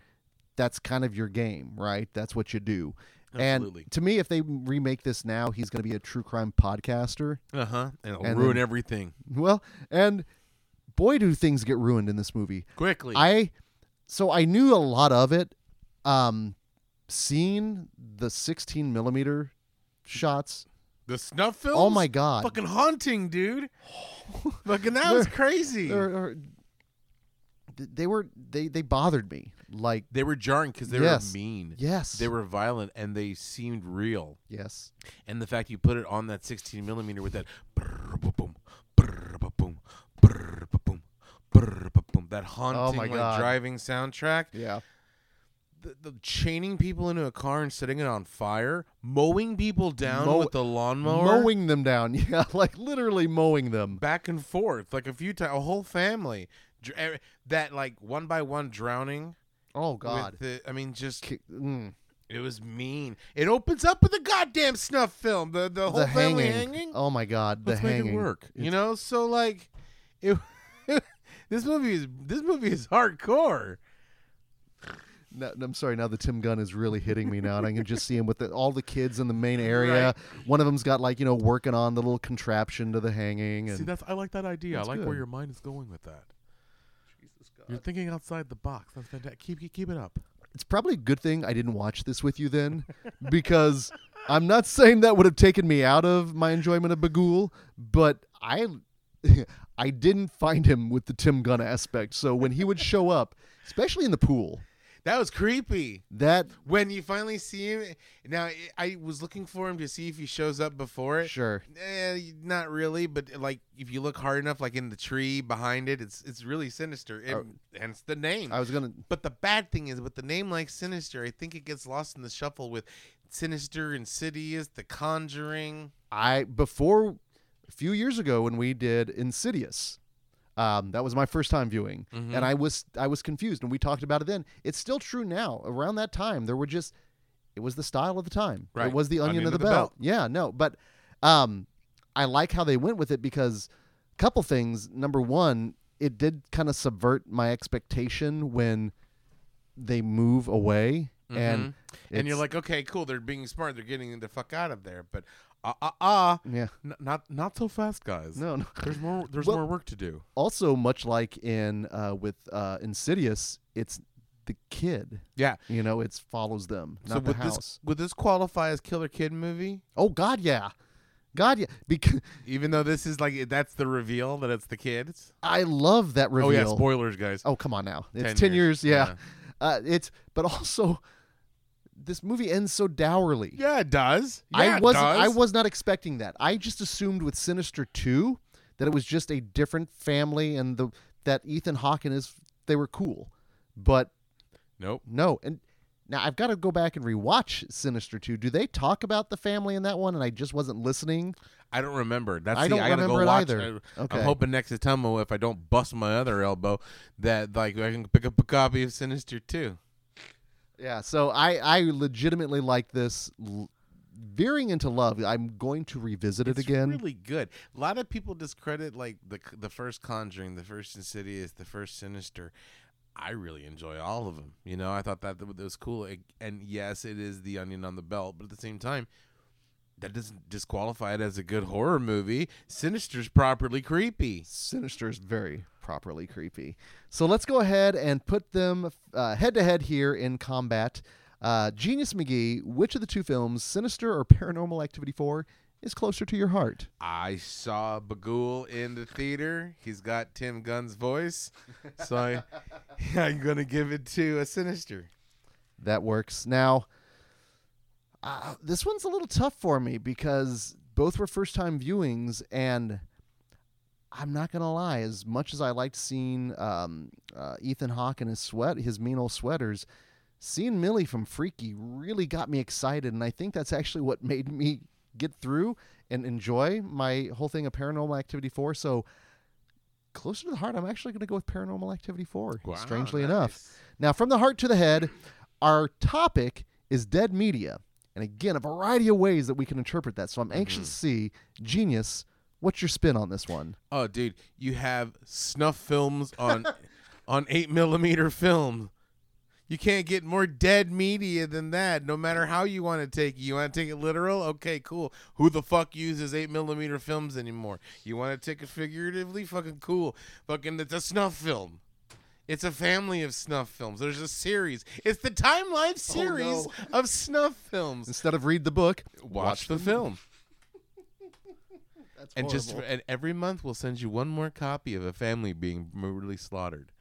Speaker 3: that's kind of your game, right? That's what you do.
Speaker 4: Absolutely.
Speaker 3: And to me, if they remake this now, he's going to be a true crime podcaster.
Speaker 4: Uh huh. And it'll
Speaker 3: And
Speaker 4: ruin
Speaker 3: then-
Speaker 4: everything
Speaker 3: Well, and boy, do things get ruined in this movie.
Speaker 4: quickly.
Speaker 3: I so I knew a lot of it. Um, seeing the 16 millimeter shots.
Speaker 4: the snuff film.
Speaker 3: Oh my god!
Speaker 4: Fucking haunting, dude. Fucking that was crazy.
Speaker 3: They're- are- they were they they bothered me. Like
Speaker 4: They were jarring because they
Speaker 3: Yes.
Speaker 4: were mean.
Speaker 3: yes,
Speaker 4: They were violent and they seemed real.
Speaker 3: yes.
Speaker 4: And the fact you put it on that 16 millimeter with that boom, boom, boom, boom, that oh haunting
Speaker 3: Oh
Speaker 4: like, driving soundtrack,
Speaker 3: Yeah.
Speaker 4: the, the chaining people into a car and setting it on fire, mowing people down
Speaker 3: Mow-
Speaker 4: with the lawnmower,
Speaker 3: mowing them down. Yeah, like literally mowing them.
Speaker 4: back and forth like a few times, a whole family. Dr- eh, That like one by one drowning.
Speaker 3: Oh God.
Speaker 4: With the, I mean, just
Speaker 3: Ki- mm.
Speaker 4: it was mean. It opens up with a goddamn snuff film. The the whole
Speaker 3: The
Speaker 4: family
Speaker 3: hanging.
Speaker 4: hanging.
Speaker 3: Oh my God. The
Speaker 4: Let's make
Speaker 3: hanging.
Speaker 4: it work. You know, so like it This movie is this movie is hardcore.
Speaker 3: No, no, I'm sorry. Now the Tim Gunn is really hitting me now, and I can just see him with the, all the kids in the main area.
Speaker 4: Right.
Speaker 3: One of them's got like you know working on the little contraption to the hanging. And
Speaker 4: See, that's I like that idea.
Speaker 3: That's
Speaker 4: I like where your mind is going with that. You're thinking outside the box. That's fantastic. Keep keep, it up.
Speaker 3: it's probably a good thing I didn't watch this with you then, because I'm not saying that would have taken me out of my enjoyment of Bughuul, but I I didn't find him with the Tim Gunn aspect. So when he would show up, especially in the pool,
Speaker 4: That was creepy.
Speaker 3: that
Speaker 4: When you finally see him, now I- was looking for him to see if he shows up before it.
Speaker 3: sure
Speaker 4: Eh, not really, but like if you look hard enough, like in the tree behind it, it's it's really sinister. It,
Speaker 3: Oh.
Speaker 4: hence the name.
Speaker 3: I was gonna
Speaker 4: But the bad thing is with the name like Sinister, I think it gets lost in the shuffle with Sinister, Insidious, The Conjuring.
Speaker 3: I before a few years ago when we did Insidious. Um, that was my first time viewing,
Speaker 4: Mhm.
Speaker 3: and I was I was confused, and we talked about it then. It's still true now. Around that time, there were just it was the style of the time.
Speaker 4: Right.
Speaker 3: It was the onion,
Speaker 4: Onion
Speaker 3: of the,
Speaker 4: of the
Speaker 3: belt.
Speaker 4: belt.
Speaker 3: Yeah, no, but um, I like how they went with it because a couple things. Number one, it did kind of subvert my expectation when they move away, and
Speaker 4: Mhm. and you're like, okay, cool, they're being smart, they're getting the fuck out of there. But uh uh uh,
Speaker 3: yeah,
Speaker 4: n- not not so fast, guys.
Speaker 3: no, no.
Speaker 4: There's more. There's
Speaker 3: Well-
Speaker 4: more work to do.
Speaker 3: also much like in uh, with uh, Insidious, it's the kid.
Speaker 4: Yeah.
Speaker 3: You know, it follows them,
Speaker 4: So
Speaker 3: not the
Speaker 4: would
Speaker 3: house.
Speaker 4: this would this qualify as Killer Kid movie?
Speaker 3: Oh God, yeah, God, yeah. Because
Speaker 4: Even though this is like that's the reveal that it's the kids.
Speaker 3: I love that reveal.
Speaker 4: Oh yeah, spoilers, guys.
Speaker 3: Oh, come on now, it's
Speaker 4: 10
Speaker 3: ten, years.
Speaker 4: years,
Speaker 3: yeah, Uh, it's but also this movie ends so dourly.
Speaker 4: Yeah, it does. Yeah,
Speaker 3: I wasn't. I was not expecting that. I just assumed with Sinister Two that it was just a different family and the that Ethan Hawke and his they were cool, but
Speaker 4: Nope.
Speaker 3: No, and now I've got to go back and rewatch Sinister Two. Do they talk about the family in that one? And I just wasn't listening.
Speaker 4: I don't remember. That's
Speaker 3: I
Speaker 4: the,
Speaker 3: don't
Speaker 4: I gotta
Speaker 3: remember
Speaker 4: go watch.
Speaker 3: either.
Speaker 4: Uh, I,
Speaker 3: Okay.
Speaker 4: I'm hoping next time if I don't bust my other elbow, that like I can pick up a copy of Sinister too.
Speaker 3: Yeah, so I I legitimately like this. Veering into love, I'm going to revisit it
Speaker 4: It's
Speaker 3: again.
Speaker 4: really good. A lot of people discredit like the the first Conjuring, the first Insidious, the first Sinister. I really enjoy all of them. You know, I thought that that was cool. It- And yes, it is the onion on the belt, but at the same time, that doesn't disqualify it as a good horror movie. Sinister's properly creepy.
Speaker 3: Sinister's very properly creepy. So let's go ahead and put them head to head here in combat. Uh, Genius McGee, which of the two films, Sinister or Paranormal Activity 4, is closer to your heart?
Speaker 4: I saw Bughuul in the theater. He's got Tim Gunn's voice, so I, I'm gonna give it to a Sinister.
Speaker 3: That works. Now, uh, this one's a little tough for me because both were first time viewings, and I'm not gonna lie. As much as I liked seeing um, uh, Ethan Hawke in his sweat, his mean old sweaters, seeing Millie from Freaky really got me excited, and I think that's actually what made me get through and enjoy my whole thing of Paranormal Activity 4. So. Closer to the heart, I'm actually going to go with Paranormal Activity 4.
Speaker 4: Wow,
Speaker 3: strangely enough. Now, from the heart to the head, our topic is dead media. And again, a variety of ways that we can interpret that. So I'm anxious mm-hmm. to see, Genius, what's your spin on this one?
Speaker 4: Oh, dude, you have snuff films on on eight millimeter film. You can't get more dead media than that. No matter how you want to take it, you want to take it literal. Okay, cool. Who the fuck uses eight millimeter films anymore? You want to take it figuratively? Fucking cool. Fucking, it's a snuff film. It's a family of snuff films. There's a series. It's the Time Life oh, series of snuff films.
Speaker 3: Instead of read the book,
Speaker 4: Watch, the film.
Speaker 3: That's
Speaker 4: And just
Speaker 3: horrible.
Speaker 4: and every month we'll send you one more copy of a family being brutally slaughtered.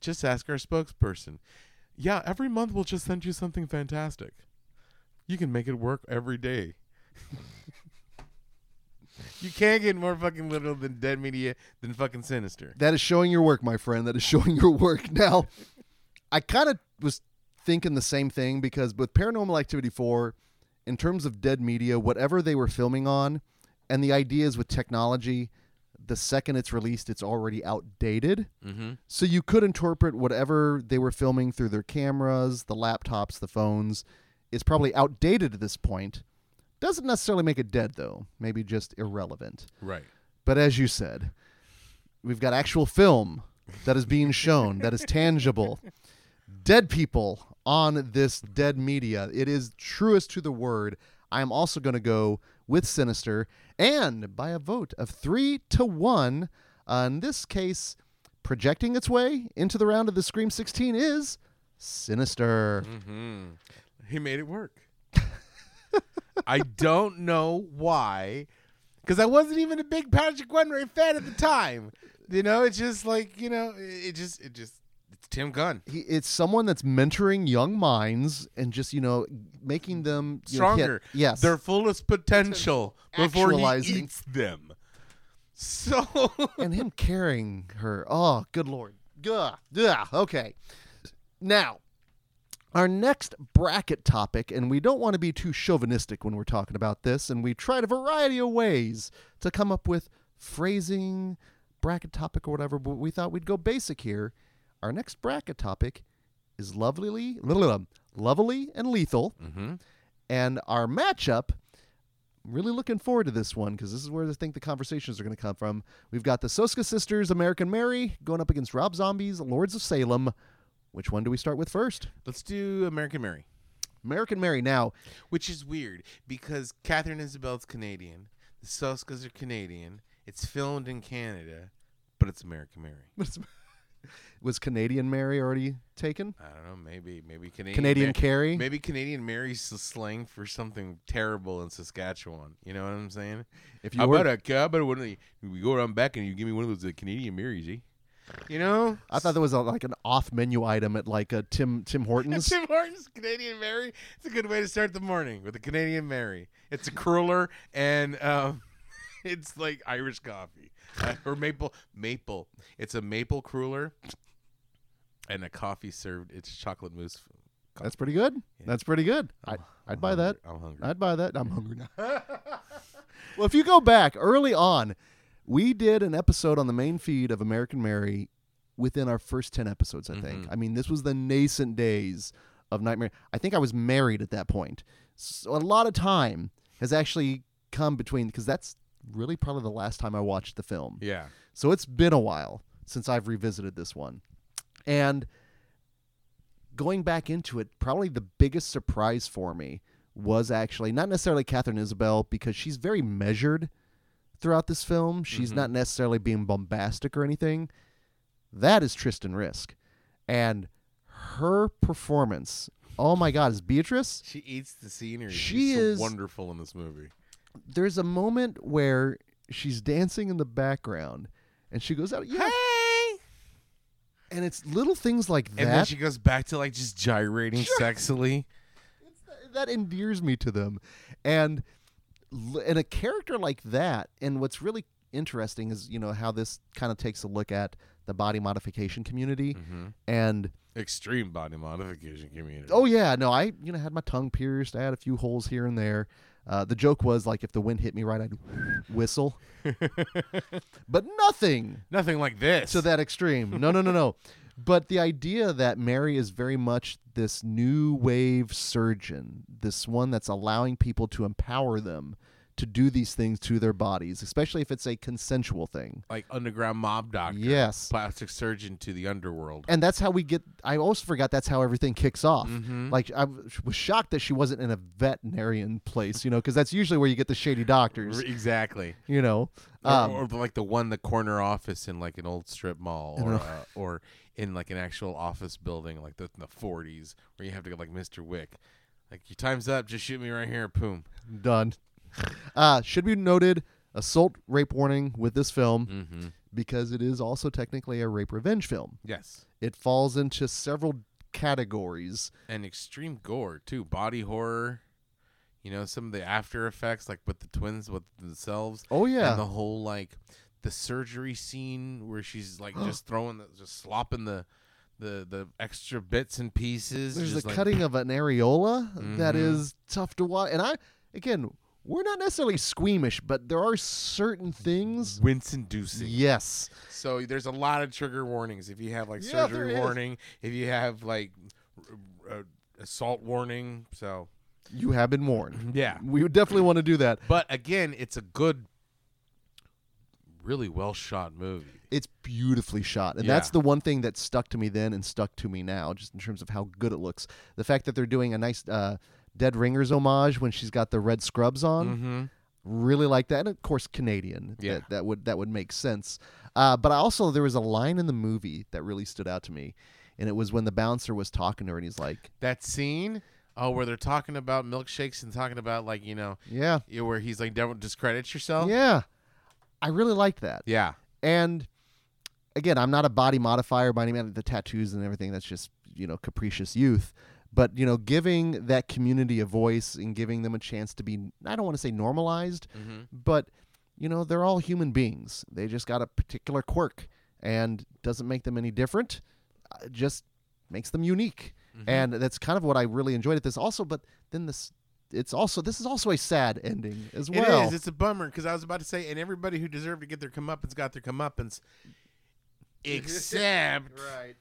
Speaker 4: Just ask our spokesperson. Yeah, every month we'll just send you something fantastic. You can make it work every day. you can't get more fucking literal than dead media than fucking sinister.
Speaker 3: that is showing your work, my friend. That is showing your work. Now, I kind of was thinking the same thing because with Paranormal Activity 4, in terms of dead media, whatever they were filming on, and the idea is with technology, the second it's released, it's already outdated.
Speaker 4: Mm-hmm.
Speaker 3: So you could interpret whatever they were filming through their cameras, the laptops, the phones. It's probably outdated at this point. Doesn't necessarily make it dead, though. Maybe just irrelevant.
Speaker 4: Right.
Speaker 3: But as you said, we've got actual film that is being shown, that is tangible. Dead people on this dead media. It is truest to the word. I am also going to go with Sinister, and by a vote of three to one, uh, in this case, projecting its way into the round of the Scream 16 is Sinister.
Speaker 4: Mm-hmm. He made it work. I don't know why, because I wasn't even a big Patrick Wendray fan at the time. You know, it's just like you know, it it just, it just, it's Tim Gunn.
Speaker 3: He, it's someone that's mentoring young minds and just you know making them you know, hit-
Speaker 4: Stronger.
Speaker 3: yes,
Speaker 4: Their fullest potential before he
Speaker 3: Actualizing.
Speaker 4: eats them. So
Speaker 3: and him carrying her. Oh, good lord. Gah. Yeah. Okay. Now, our next bracket topic, and we don't want to be too chauvinistic when we're talking about this, and we tried a variety of ways to come up with phrasing, bracket topic, or whatever, but we thought we'd go basic here. Our next bracket topic is lovely, lovely and lethal,
Speaker 4: Mhm.
Speaker 3: and our matchup. Really looking forward to this one because this is where I think the conversations are going to come from. We've got the Soska Sisters, American Mary, going up against Rob Zombie's Lords of Salem. Which one do we start with first?
Speaker 4: let's do American Mary.
Speaker 3: American Mary. Now,
Speaker 4: Which is weird because Katharine Isabelle's Canadian. The Soskas are Canadian. It's filmed in Canada, but it's American Mary.
Speaker 3: was Canadian Mary already taken?
Speaker 4: I don't know. Maybe maybe Canadian
Speaker 3: Canadian Carrie?
Speaker 4: Maybe Canadian Mary's s- slang for something terrible in Saskatchewan. You know what I'm saying?
Speaker 3: If you
Speaker 4: How
Speaker 3: were,
Speaker 4: about a how about one of the, we go around back and you give me one of those uh, Canadian Marys, eh? You know?
Speaker 3: I thought there was a, like an off menu item at like a Tim Tim Hortons.
Speaker 4: Tim Hortons Canadian Mary. It's a good way to start the morning with a Canadian Mary. It's a cruller and um, it's like Irish coffee uh, or maple maple. It's a maple cruller and a coffee served. It's chocolate mousse.
Speaker 3: That's pretty good. That's pretty good. I, I'd
Speaker 4: I'm
Speaker 3: buy that.
Speaker 4: I'm hungry.
Speaker 3: I'd buy that. I'm hungry now. well, if you go back early on, we did an episode on the main feed of American Mary within our first 10 episodes, I think.
Speaker 4: Mhm.
Speaker 3: I mean, this was the nascent days of Nightmare. I think I was married at that point. So a lot of time has actually come between, because that's really probably the last time I watched the film.
Speaker 4: yeah.
Speaker 3: So it's been a while since I've revisited this one. And going back into it, probably the biggest surprise for me was actually not necessarily Katharine Isabelle because she's very measured throughout this film. She's
Speaker 4: Mhm.
Speaker 3: not necessarily being bombastic or anything. That is Tristan Risk. And her performance, oh my God, is Beatrice?
Speaker 4: She eats the scenery.
Speaker 3: She
Speaker 4: She's so
Speaker 3: is-
Speaker 4: wonderful in this movie.
Speaker 3: There's a moment where she's dancing in the background and she goes out, yeah.
Speaker 4: Hey!
Speaker 3: And it's little things like that.
Speaker 4: And then she goes back to like just gyrating sexily.
Speaker 3: that endears me to them and and a character like that and what's really interesting is you know how this kind of takes a look at the body modification community
Speaker 4: Mhm.
Speaker 3: and
Speaker 4: Extreme body modification community.
Speaker 3: oh yeah no i you know had my tongue pierced i had a few holes here and there uh, the joke was like if the wind hit me right i'd whistle but nothing
Speaker 4: Nothing like this.
Speaker 3: to that extreme. No, no, no, no. But the idea that Mary is very much this new wave surgeon, this one that's allowing people to empower them to do these things to their bodies, especially if it's a consensual thing.
Speaker 4: like underground mob doctor.
Speaker 3: Yes.
Speaker 4: Plastic surgeon to the underworld.
Speaker 3: And that's how we get. I also forgot that's how everything kicks off.
Speaker 4: Mhm.
Speaker 3: Like I was shocked that she wasn't in a veterinarian place, you know, because that's usually where you get the shady doctors,
Speaker 4: Exactly.
Speaker 3: you know.
Speaker 4: Or,
Speaker 3: Um,
Speaker 4: or like the one, the corner office in like an old strip mall, or uh, or in like an actual office building, like the, in the 40s, where you have to go like Mr. Wick. Like your time's up. Just shoot me right here. Boom.
Speaker 3: done. Uh, should be noted assault rape warning with this film
Speaker 4: Mm-hmm.
Speaker 3: because it is also technically a rape revenge film.
Speaker 4: Yes.
Speaker 3: It falls into several categories.
Speaker 4: And extreme gore too. Body horror. You know some of the after effects, like with the twins with themselves.
Speaker 3: Oh yeah.
Speaker 4: and the whole like the surgery scene where she's like just throwing the just slopping the the the extra bits and pieces
Speaker 3: There's the
Speaker 4: like,
Speaker 3: cutting of an areola that
Speaker 4: Mhm.
Speaker 3: is tough to watch. And I again, we're not necessarily squeamish, but there are certain things
Speaker 4: wince inducing
Speaker 3: Yes.
Speaker 4: so there's a lot of trigger warnings if you have like
Speaker 3: Yeah,
Speaker 4: surgery
Speaker 3: there is.
Speaker 4: warning if you have like r- uh, assault warning so
Speaker 3: You have been warned.
Speaker 4: yeah
Speaker 3: We would definitely want to do that.
Speaker 4: but again it's a good really well shot movie
Speaker 3: It's beautifully shot, and
Speaker 4: Yeah.
Speaker 3: that's the one thing that stuck to me then and stuck to me now, just in terms of how good it looks. The fact that they're doing a nice uh, Dead Ringers homage when she's got the red scrubs on,
Speaker 4: Mm-hmm.
Speaker 3: really like that. And of course, Canadian.
Speaker 4: Yeah.
Speaker 3: that, that would that would make sense. Uh, but I also there was a line in the movie that really stood out to me, and it was when the bouncer was talking to her, and he's like,
Speaker 4: That scene, oh, where they're talking about milkshakes and talking about like you know,
Speaker 3: "Yeah,
Speaker 4: where he's like, "Don't discredit yourself."
Speaker 3: yeah." I really liked that.
Speaker 4: Yeah.
Speaker 3: And again, I'm not a body modifier by any means. The tattoos and everything, that's just, you know, capricious youth. But, you know, giving that community a voice and giving them a chance to be, I don't want to say normalized,
Speaker 4: Mm-hmm.
Speaker 3: but, you know, they're all human beings. They just got a particular quirk and doesn't make them any different, uh, just makes them unique.
Speaker 4: Mm-hmm.
Speaker 3: And that's kind of what I really enjoyed at this also. But then this, it's also, this is also a sad ending as well.
Speaker 4: It is. It's a bummer because I was about to say, and everybody who deserved to get their comeuppance got their comeuppance, except
Speaker 3: right.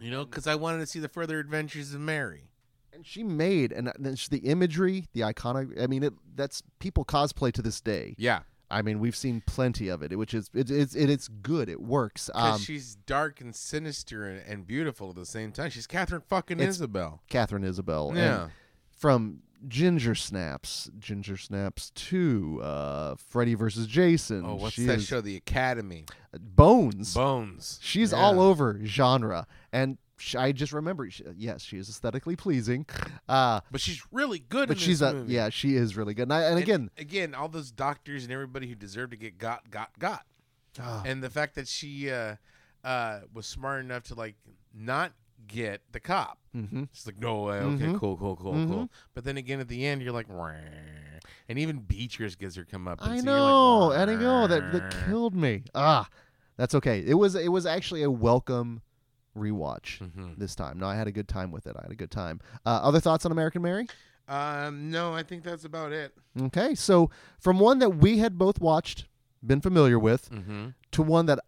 Speaker 4: You know, because I wanted to see the further adventures of Mary.
Speaker 3: and she made and then the imagery the iconic i mean it that's people cosplay to this day
Speaker 4: Yeah,
Speaker 3: i mean we've seen plenty of it which is it, it's it, it's good it works um
Speaker 4: she's dark and sinister and, and beautiful at the same time. She's Katharine fucking Isabelle.
Speaker 3: katharine isabelle and
Speaker 4: Yeah.
Speaker 3: from ginger snaps ginger snaps to uh freddy versus jason
Speaker 4: Oh, what's
Speaker 3: she
Speaker 4: that show? The Academy.
Speaker 3: bones
Speaker 4: Bones.
Speaker 3: she's
Speaker 4: Yeah.
Speaker 3: all over genre and i just remember she, yes she is aesthetically pleasing uh
Speaker 4: But she's really good.
Speaker 3: but she's
Speaker 4: this
Speaker 3: a
Speaker 4: movie.
Speaker 3: yeah she is really good and, I, and again
Speaker 4: again, all those doctors and everybody who deserved to get got, got, got.
Speaker 3: ah,
Speaker 4: and the fact that she uh, uh, was smart enough to like not get the cop.
Speaker 3: mhm.
Speaker 4: She's like, no way. Okay,
Speaker 3: Mhm.
Speaker 4: cool, cool, cool,
Speaker 3: Mhm.
Speaker 4: cool. But then again, at the end, you're like, "Wah." and even Beatrice gives her come up.
Speaker 3: I
Speaker 4: so
Speaker 3: know,
Speaker 4: like,
Speaker 3: and I know that that killed me. Ah, that's okay. It was it was actually a welcome rewatch
Speaker 4: Mhm.
Speaker 3: this time. No, I had a good time with it. I had a good time. Uh, other thoughts on American Mary?
Speaker 4: Um, no, I think that's about it.
Speaker 3: Okay, so from one that we had both watched, been familiar with,
Speaker 4: Mm-hmm.
Speaker 3: to one that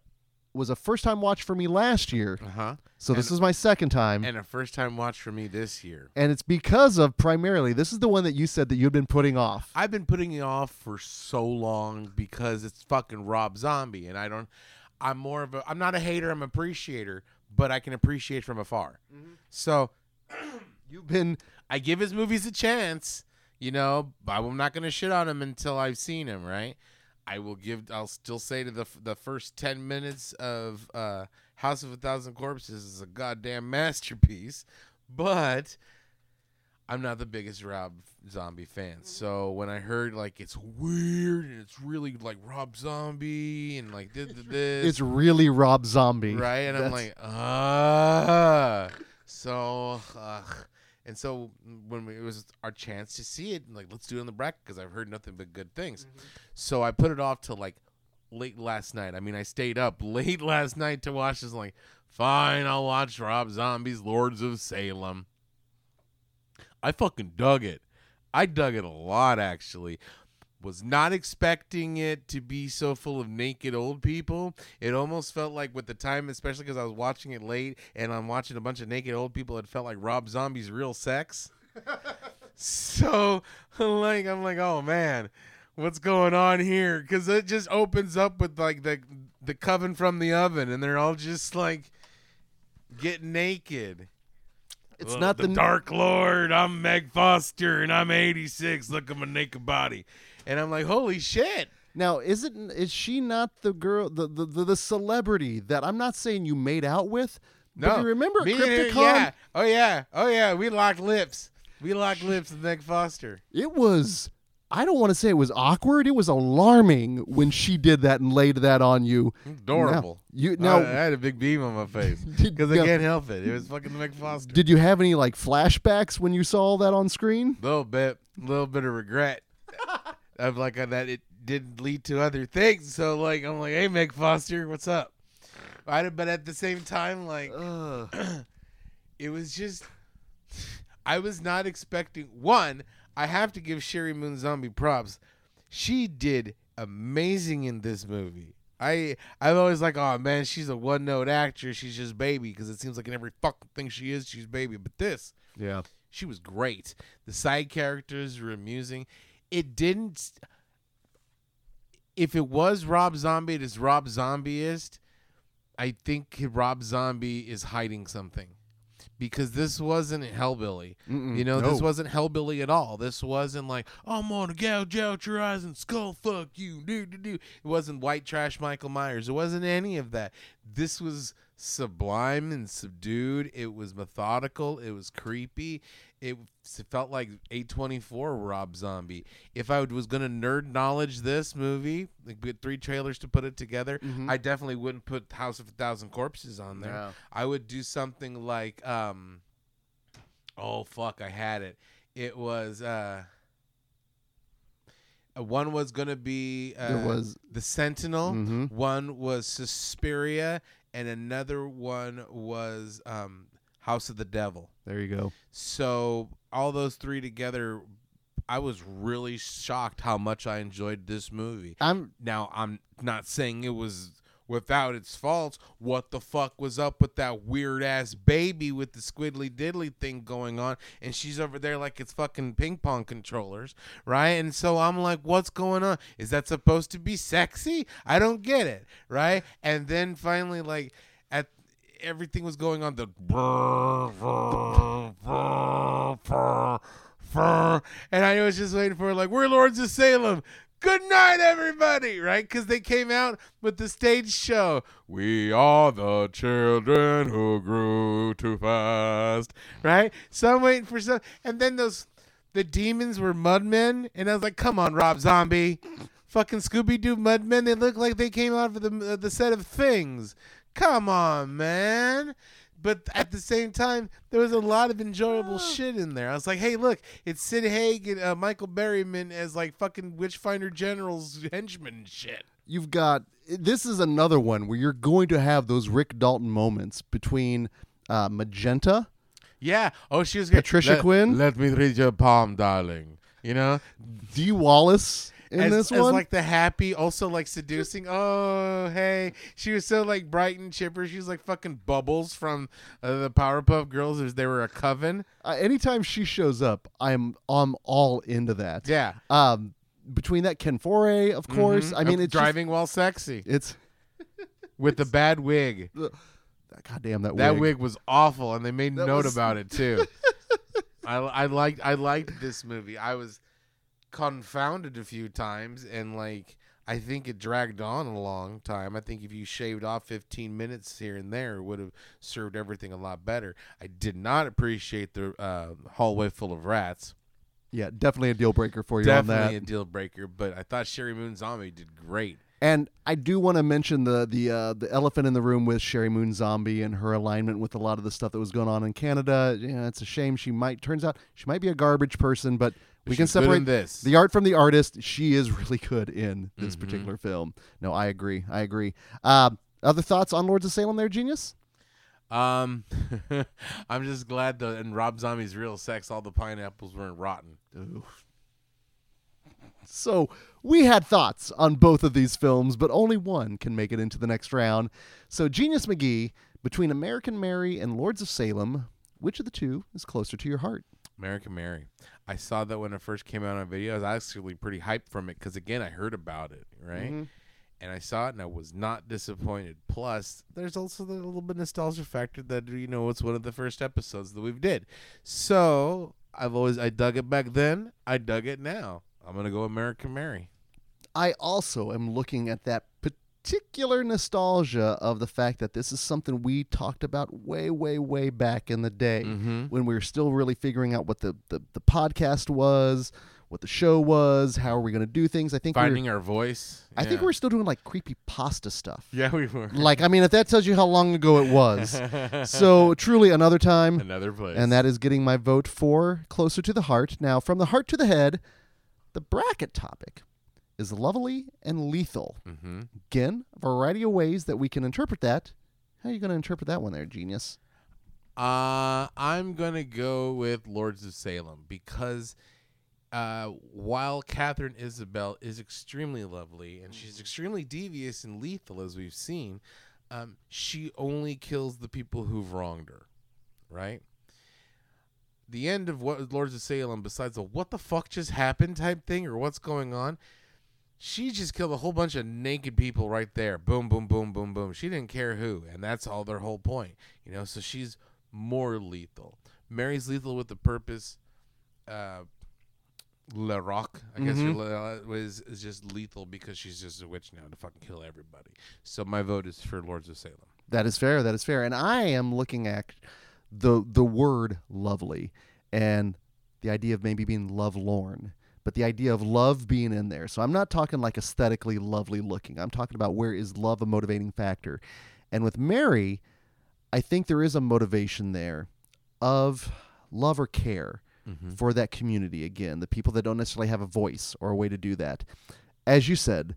Speaker 3: was a first time watch for me last year.
Speaker 4: Uh huh.
Speaker 3: So this
Speaker 4: And-
Speaker 3: is my second time.
Speaker 4: And a first time watch for me this year.
Speaker 3: and it's because of primarily this is the one that you said that you've been putting off.
Speaker 4: I've been putting it off for so long because it's fucking Rob Zombie, and I don't. I'm more of a. I'm not a hater. I'm an appreciator, but I can appreciate from afar. So
Speaker 3: You've been
Speaker 4: I give his movies a chance. You know, but I'm not gonna shit on him until I've seen him. Right. I will give. I'll still say to the the first ten minutes of uh, House of a Thousand Corpses is a goddamn masterpiece, but I'm not the biggest Rob Zombie fan. So when I heard like it's weird and it's really like Rob Zombie and like did this,
Speaker 3: it's really Rob Zombie.
Speaker 4: right? And I'm like, ah. So, ugh. and so when we, it was our chance to see it, like let's do it on the bracket because I've heard nothing but good things. So I put it off till like late last night. I mean, I stayed up late last night to watch this. Like, fine, I'll watch Rob Zombie's Lords of Salem. I fucking dug it. I dug it a lot, actually. Was not expecting it to be so full of naked old people. It almost felt like, with the time, especially because I was watching it late and I'm watching a bunch of naked old people, it felt like Rob Zombie's real sex. so, like, I'm like, oh man, what's going on here? Because it just opens up with like the the coven from the oven, and they're all just like getting naked.
Speaker 3: It's
Speaker 4: Well,
Speaker 3: not
Speaker 4: the,
Speaker 3: the
Speaker 4: Dark Lord. I'm Meg Foster, and I'm 86. Look at my naked body, and I'm like, holy shit.
Speaker 3: Now, is it is she not the girl the, the, the, the celebrity that I'm not saying you made out with?
Speaker 4: No,
Speaker 3: But you remember
Speaker 4: Me
Speaker 3: CryptiCon?
Speaker 4: Yeah. Oh yeah. Oh yeah. We locked lips. We locked lips with Meg Foster.
Speaker 3: It was I don't want to say it was awkward. It was alarming when she did that and laid that on you.
Speaker 4: Adorable.
Speaker 3: Now, you
Speaker 4: I,
Speaker 3: now
Speaker 4: I had a big beam on my face because I
Speaker 3: now-
Speaker 4: can't help it. It was fucking Meg Foster.
Speaker 3: did you have any like flashbacks when you saw all that on screen?
Speaker 4: A little bit, a little bit of regret of like uh, that it didn't lead to other things. So like I'm like, hey Meg Foster, what's up? I, but at the same time, like it was just I was not expecting one. I have to give Sheri Moon Zombie props. She did amazing in this movie. I I've always like, oh man, she's a one note actress. She's just baby because it seems like in every fucking thing she is, she's baby. But this,
Speaker 3: Yeah.
Speaker 4: she was great. The side characters were amusing. It didn't. If it was Rob Zombie, it is Rob Zombieist, I think Rob Zombie is hiding something because this wasn't Hellbilly.
Speaker 3: Mm-mm.
Speaker 4: You know,
Speaker 3: No.
Speaker 4: this wasn't Hellbilly at all. This wasn't like I'm gonna gouge out your eyes and skull fuck you. Do do do. It wasn't white trash Michael Myers. It wasn't any of that. This was sublime and subdued. It was methodical. It was creepy. It felt like A24 Rob Zombie. If I was gonna nerd knowledge this movie, like with three trailers to put it together,
Speaker 3: Mhm.
Speaker 4: I definitely wouldn't put House of a Thousand Corpses on there.
Speaker 3: No.
Speaker 4: I would do something like um oh fuck, I had it. It was uh uh, one was gonna be uh,
Speaker 3: There was-
Speaker 4: the Sentinel.
Speaker 3: Mhm.
Speaker 4: One was Suspiria, and another one was um, House of the Devil.
Speaker 3: There you go.
Speaker 4: So all those three together, I was really shocked how much I enjoyed this movie.
Speaker 3: I'm
Speaker 4: Now I'm not saying it was without its faults. What the fuck was up with that weird ass baby with the squiddly diddly thing going on? And she's over there like it's fucking ping pong controllers, right? And so I'm like, what's going on? Is that supposed to be sexy? I don't get it, right? And then finally, like at everything was going on the and I was just waiting for like we're Lords of Salem. Good night, everybody, right? Because they came out with the stage show. We are the children who grew too fast, right? So I'm waiting for some, and then those the demons were mudmen, and I was like, come on, Rob Zombie, fucking Scooby Doo mudmen. They look like they came out of the uh, the set of Things. Come on, man. But at the same time, there was a lot of enjoyable shit in there. I was like, hey, look, it's Sid Haig and uh, Michael Berryman as like fucking Witchfinder General's henchmen shit.
Speaker 3: you've got this is another one where you're going to have those Rick Dalton moments between uh, Magenta.
Speaker 4: Yeah. Oh, she was great.
Speaker 3: Patricia
Speaker 4: Let-
Speaker 3: Quinn?
Speaker 4: Let me read your palm, darling. You know,
Speaker 3: Dee Wallace in
Speaker 4: as,
Speaker 3: this
Speaker 4: as like the happy, also like seducing. Oh, hey, she was so like bright and chipper. She was like fucking bubbles from uh, the Powerpuff Girls. As they were a coven.
Speaker 3: uh, anytime she shows up, I'm I'm all into that.
Speaker 4: Yeah.
Speaker 3: Um, between that Ken Foree, of course.
Speaker 4: Mhm.
Speaker 3: I mean, it's just-
Speaker 4: driving while sexy
Speaker 3: it's
Speaker 4: with the bad wig.
Speaker 3: God damn that, wig.
Speaker 4: That
Speaker 3: wig.
Speaker 4: wig was awful, and they made
Speaker 3: That
Speaker 4: note
Speaker 3: was-
Speaker 4: about it too. I I liked I liked this movie. I was confounded a few times, and like I think it dragged on a long time. I think if you shaved off 15 minutes here and there, it would have served everything a lot better. I did not appreciate the uh, hallway full of rats.
Speaker 3: Yeah, definitely a deal breaker for you on
Speaker 4: Definitely
Speaker 3: that.
Speaker 4: a deal breaker, but I thought Sheri Moon Zombie did great.
Speaker 3: And I do want to mention the the uh, the elephant in the room with Sheri Moon Zombie and her alignment with a lot of the stuff that was going on in Canada. Yeah, it's a shame she might turns out she might be a garbage person, but we can separate
Speaker 4: this.
Speaker 3: the art from the artist. She is really good in this
Speaker 4: Mhm.
Speaker 3: particular film. No, I agree. I agree. Uh, other thoughts on Lords of Salem there, genius?
Speaker 4: Um, I'm just glad that in Rob Zombie's real sex, all the pineapples weren't rotten.
Speaker 3: So we had thoughts on both of these films, but only one can make it into the next round. So Genius McGee, between American Mary and Lords of Salem, which of the two is closer to your heart?
Speaker 4: American Mary. I saw that when it first came out on video. I was actually pretty hyped from it because again, I heard about it, right?
Speaker 3: Mhm.
Speaker 4: And I saw it and I was not disappointed. Plus, there's also the little bit of nostalgia factor that you know it's one of the first episodes that we've did. So I've always I dug it back then. I dug it now. I'm gonna go American Mary.
Speaker 3: I also am looking at that particular nostalgia of the fact that this is something we talked about way, way, way back in the day
Speaker 4: Mm-hmm.
Speaker 3: when we were still really figuring out what the, the, the podcast was, what the show was, how are we going to do things. I think
Speaker 4: Finding
Speaker 3: we're,
Speaker 4: our voice.
Speaker 3: I think
Speaker 4: Yeah.
Speaker 3: we're still doing like creepy pasta stuff.
Speaker 4: Yeah, we were.
Speaker 3: Like, I mean, if that tells you how long ago it was. so, truly, another time.
Speaker 4: Another place.
Speaker 3: And that is getting my vote for Closer to the Heart. Now, from the heart to the head, the bracket topic is lovely and lethal.
Speaker 4: Mm-hmm.
Speaker 3: Again, a variety of ways that we can interpret that. How are you going to interpret that one there, genius?
Speaker 4: Uh, I'm gonna go with Lords of Salem because uh, while Katharine Isabelle is extremely lovely and she's extremely devious and lethal, as we've seen, um, she only kills the people who've wronged her, right? The end of what Lords of Salem, besides a "what the fuck just happened" type thing or what's going on, she just killed a whole bunch of naked people right there. Boom, boom, boom, boom, boom. She didn't care who, and that's all their whole point. You know, so she's more lethal. Mary's lethal with the purpose. Uh, LaRoc, I guess,
Speaker 3: Mhm.
Speaker 4: her, was is just lethal because she's just a witch now to fucking kill everybody. So my vote is for Lords of Salem.
Speaker 3: That is fair. That is fair. And I am looking at the the word lovely and the idea of maybe being lovelorn, but the idea of love being in there. So I'm not talking like aesthetically lovely looking. I'm talking about where is love a motivating factor. And with Mary, I think there is a motivation there of love or care mm-hmm. for that community again, the people that don't necessarily have a voice or a way to do that. As you said,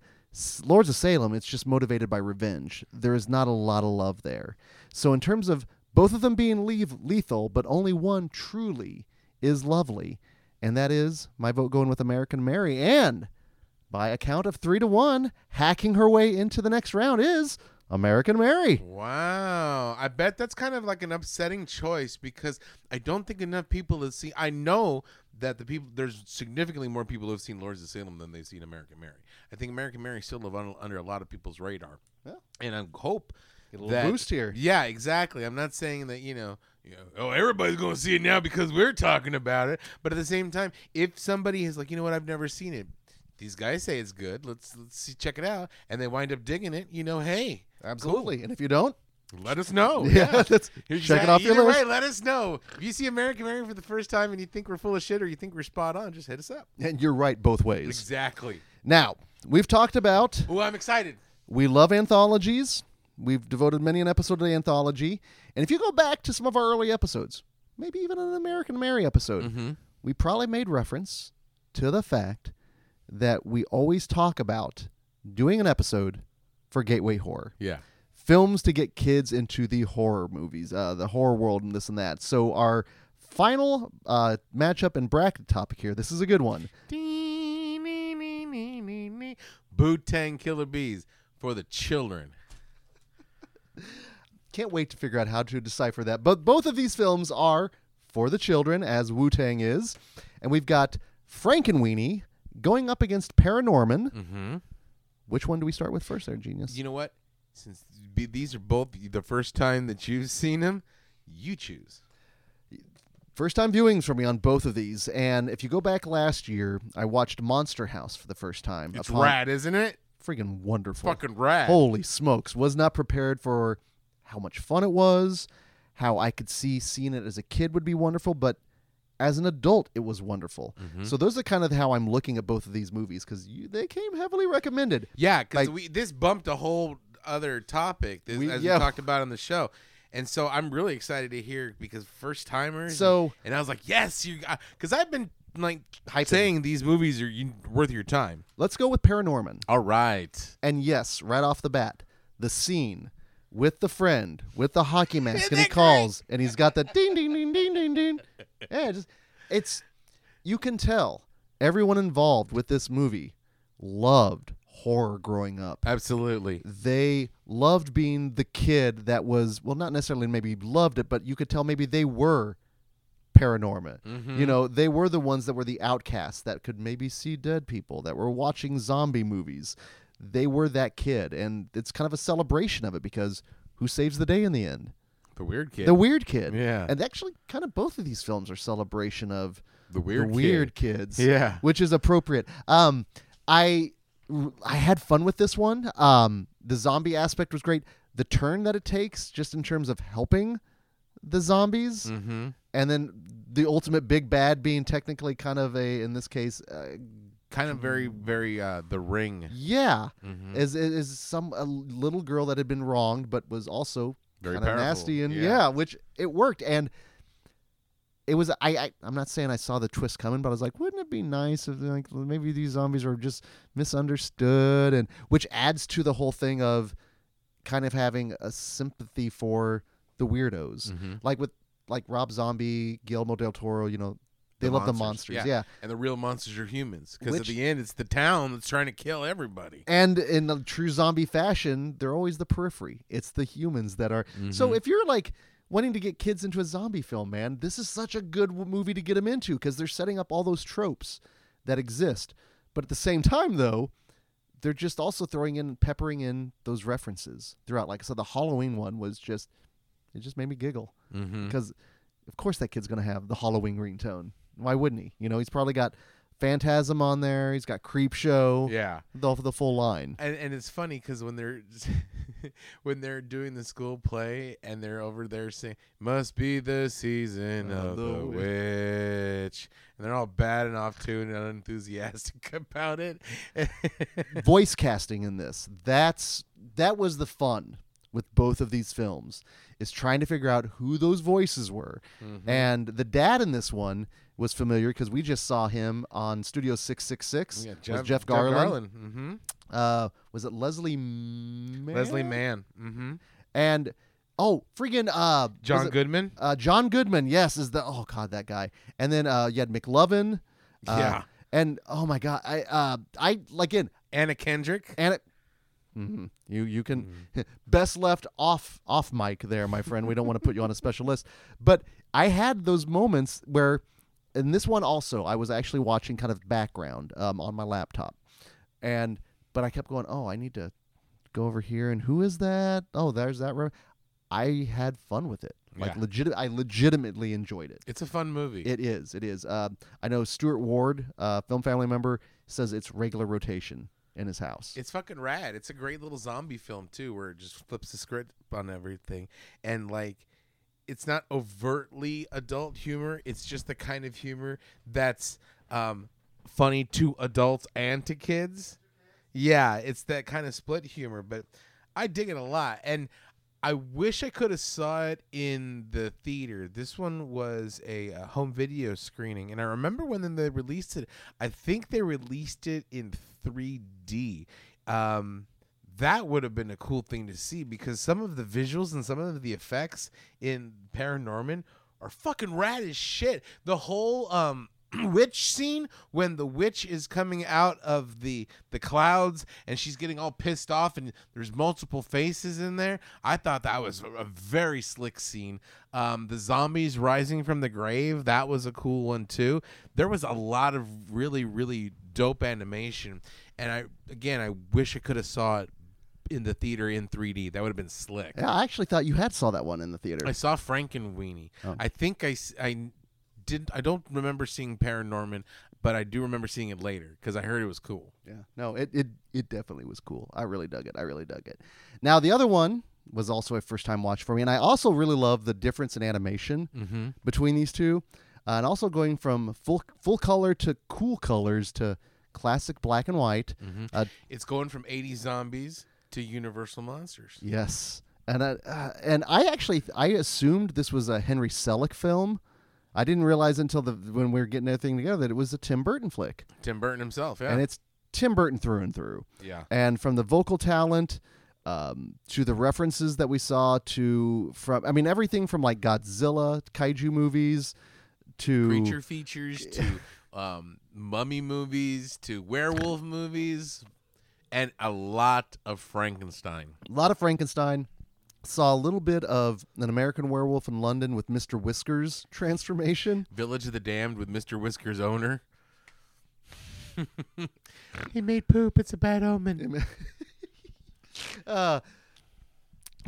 Speaker 3: Lords of Salem, it's just motivated by revenge. There is not a lot of love there. So, in terms of both of them being leave, lethal, but only one truly is lovely, and that is my vote going with American Mary. And by a count of three to one, hacking her way into the next round is American Mary.
Speaker 4: Wow. I bet that's kind of like an upsetting choice because I don't think enough people have seen I know that the people there's significantly more people who have seen Lords of Salem than they've seen American Mary. I think American Mary still live un, under a lot of people's radar.
Speaker 3: Yeah.
Speaker 4: And I hope
Speaker 3: Get a little
Speaker 4: that-
Speaker 3: boost here.
Speaker 4: Yeah, exactly. I'm not saying that, you know, you know, oh, everybody's going to see it now because we're talking about it. But at the same time, if somebody is like, you know what, I've never seen it. These guys say it's good. Let's let's see, check it out, and they wind up digging it. You know, hey,
Speaker 3: Absolutely. And if you don't,
Speaker 4: let us know.
Speaker 3: yeah, let's check it off your
Speaker 4: Either
Speaker 3: list.
Speaker 4: way, let us know. If you see American Mary for the first time and you think we're full of shit or you think we're spot on, just hit us up.
Speaker 3: And you're right both ways.
Speaker 4: Exactly.
Speaker 3: Now, we've talked about
Speaker 4: Oh, I'm excited.
Speaker 3: we love anthologies. We've devoted many an episode to anthology. And if you go back to some of our early episodes, maybe even an American Mary episode,
Speaker 4: Mm-hmm.
Speaker 3: we probably made reference to the fact that we always talk about doing an episode for Gateway Horror.
Speaker 4: Yeah.
Speaker 3: Films to get kids into the horror movies, uh, the horror world, and this and that. So, our final uh, matchup and bracket topic here this is a good one.
Speaker 4: Boot Tang Killer Bees for the children.
Speaker 3: Can't wait to figure out how to decipher that. But both of these films are for the children, as Wu Tang is. And we've got Frankenweenie going up against Paranorman.
Speaker 4: Mm-hmm.
Speaker 3: Which one do we start with first, there, genius?
Speaker 4: You know what? Since these are both the first time that you've seen them, you choose.
Speaker 3: First time viewings for me on both of these. And if you go back last year, I watched Monster House for the first time.
Speaker 4: It's
Speaker 3: upon-
Speaker 4: rad, isn't it?
Speaker 3: Freaking wonderful.
Speaker 4: Fucking rad.
Speaker 3: Holy smokes. Was not prepared for how much fun it was, how I could see seeing it as a kid would be wonderful, but as an adult, it was wonderful.
Speaker 4: Mm-hmm.
Speaker 3: So those are kind of how I'm looking at both of these movies because they came heavily recommended.
Speaker 4: Yeah, because
Speaker 3: Like-
Speaker 4: we this bumped a whole other topic this,
Speaker 3: We-
Speaker 4: as
Speaker 3: yeah.
Speaker 4: we talked about on the show, and so I'm really excited to hear because first timers.
Speaker 3: So-
Speaker 4: and I was like, yes, you, because I've been like
Speaker 3: Hyping.
Speaker 4: saying these movies are you, worth your time.
Speaker 3: Let's go with Paranorman.
Speaker 4: All right.
Speaker 3: And yes, right off the bat, the scene with the friend with the hockey mask and he
Speaker 4: that
Speaker 3: calls and he's got the ding ding ding ding ding ding. Yeah, just it's you can tell everyone involved with this movie loved horror growing up.
Speaker 4: Absolutely.
Speaker 3: They loved being the kid that was well not necessarily maybe loved it, but you could tell maybe they were paranormal.
Speaker 4: Mhm.
Speaker 3: You know, they were the ones that were the outcasts that could maybe see dead people, that were watching zombie movies. They were that kid, and it's kind of a celebration of it because who saves the day in the end?
Speaker 4: The weird kid.
Speaker 3: The weird kid.
Speaker 4: Yeah.
Speaker 3: And actually, kind of both of these films are celebration of
Speaker 4: The weird
Speaker 3: the
Speaker 4: kid.
Speaker 3: kids.
Speaker 4: Yeah.
Speaker 3: Which is appropriate. Um, I I had fun with this one. Um, the zombie aspect was great. The turn that it takes, just in terms of helping the zombies,
Speaker 4: Mm-hmm.
Speaker 3: and then the ultimate big bad being technically kind of a, in this case, uh,
Speaker 4: Kind of very, very uh, the ring.
Speaker 3: yeah,
Speaker 4: Mhm.
Speaker 3: is is some a little girl that had been wronged, but was also
Speaker 4: Very
Speaker 3: kind of
Speaker 4: powerful.
Speaker 3: nasty, and
Speaker 4: Yeah.
Speaker 3: yeah. which it worked, and it was. I, I I'm not saying I saw the twist coming, but I was like, wouldn't it be nice if like maybe these zombies are just misunderstood, and which adds to the whole thing of kind of having a sympathy for the weirdos,
Speaker 4: Mhm.
Speaker 3: like with like Rob Zombie, Guillermo del Toro, you know. They
Speaker 4: The
Speaker 3: love the
Speaker 4: monsters, yeah.
Speaker 3: yeah.
Speaker 4: And the real monsters are humans. Because at the end, it's the town that's trying to kill everybody.
Speaker 3: And in the true zombie fashion, they're always the periphery. It's the humans that are. So
Speaker 4: Mhm.
Speaker 3: if you're like wanting to get kids into a zombie film, man, this is such a good movie to get them into because they're setting up all those tropes that exist. But at the same time, though, they're just also throwing in peppering in those references throughout. Like I said, the Halloween one was just it just made me giggle
Speaker 4: Mm-hmm.
Speaker 3: because of course that kid's gonna have the Halloween ringtone. Why wouldn't he? You know, he's probably got Phantasm on there. He's got Creep Show.
Speaker 4: Yeah.
Speaker 3: the the full line.
Speaker 4: And and it's funny because when they're when they're doing the school play and they're over there saying "Must be the season
Speaker 3: Of
Speaker 4: of
Speaker 3: the
Speaker 4: the witch," and they're all bad and off tune and unenthusiastic about it.
Speaker 3: Voice casting in this. That's that was the fun with both of these films is trying to figure out who those voices were.
Speaker 4: Mm-hmm.
Speaker 3: And the dad in this one was familiar because we just saw him on Studio 666
Speaker 4: Yeah,
Speaker 3: with Jeff Garlin.
Speaker 4: Mm-hmm.
Speaker 3: Uh, was it Leslie Mann?
Speaker 4: Leslie Mann. Mm-hmm.
Speaker 3: And oh, freaking uh,
Speaker 4: John Goodman.
Speaker 3: Uh, John Goodman, yes, is the oh god that guy. And then uh, you had McLovin. Uh,
Speaker 4: Yeah.
Speaker 3: And oh my god, I uh, I like in
Speaker 4: Anna Kendrick.
Speaker 3: and it, Mhm. you you can best left off off mic there, my friend. We don't want to put you on a special list, but I had those moments where, in this one also, I was actually watching kind of background um, on my laptop, and but I kept going, oh, I need to go over here, and who is that? Oh, there's that. Re-. I had fun with it, like
Speaker 4: Yeah.
Speaker 3: legit. I legitimately enjoyed it.
Speaker 4: It's a fun movie.
Speaker 3: It is. It is. Uh, I know Stuart Ward, uh, film family member, says it's regular rotation in his house.
Speaker 4: It's fucking rad. It's a great little zombie film too, where it just flips the script on everything, and like, it's not overtly adult humor. It's just the kind of humor that's um, funny to adults and to kids. Yeah, it's that kind of split humor, but I dig it a lot, and I wish I could have saw it in the theater. This one was a, uh home video screening, and I remember when they released it. I think they released it in 3D. Um, that would have been a cool thing to see because some of the visuals and some of the effects in Paranorman are fucking rad as shit. The whole um witch scene when the witch is coming out of the the clouds and she's getting all pissed off and there's multiple faces in there i thought that was a- very slick scene um the zombies rising from the grave that was a cool one too there was a lot of really really dope animation and i again i wish i could have saw it in the theater in 3d that would have been slick
Speaker 3: Yeah, I actually thought you had saw that one in the theater.
Speaker 4: I saw Frankenweenie.
Speaker 3: Oh.
Speaker 4: I think I, I didn't. I don't remember seeing Paranorman, but I do remember seeing it later because I heard it was cool.
Speaker 3: yeah, no, it, it it definitely was cool. I really dug it. I really dug it. Now the other one was also a first time watch for me, and I also really love the difference in animation
Speaker 4: Mm-hmm.
Speaker 3: between these two, uh, and also going from full full color to cool colors to classic black and white.
Speaker 4: Mm-hmm.
Speaker 3: Uh,
Speaker 4: It's going from 80 zombies to Universal monsters.
Speaker 3: Yes, and I, uh, and I actually I assumed this was a Henry Selick film. I didn't realize until the when we were getting everything together that it was a Tim Burton flick,
Speaker 4: Tim Burton himself. Yeah.
Speaker 3: and it's Tim Burton through and through.
Speaker 4: yeah.
Speaker 3: And from the vocal talent um, to the references that we saw to from I mean everything from like Godzilla kaiju movies to
Speaker 4: Creature features to um, mummy movies to werewolf movies, and a lot of Frankenstein.
Speaker 3: a lot of Frankenstein. Saw a little bit of an American Werewolf in London with Mr. Whiskers transformation.
Speaker 4: Village of the Damned with Mr. Whiskers owner. he made poop. It's a bad omen.
Speaker 3: Uh,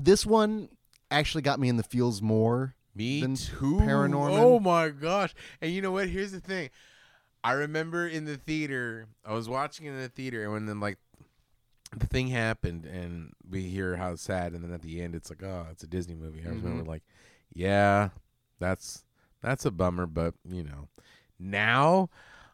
Speaker 3: this one actually got me in the feels more.
Speaker 4: Me
Speaker 3: than
Speaker 4: too.
Speaker 3: Paranorman.
Speaker 4: Oh my gosh! And you know what? Here's the thing. I remember in the theater, I was watching in the theater, and when then like the thing happened, and we hear how sad, and then at the end, it's like, oh, it's a Disney movie. I remember mm-hmm. like, yeah, that's that's a bummer, but you know, now.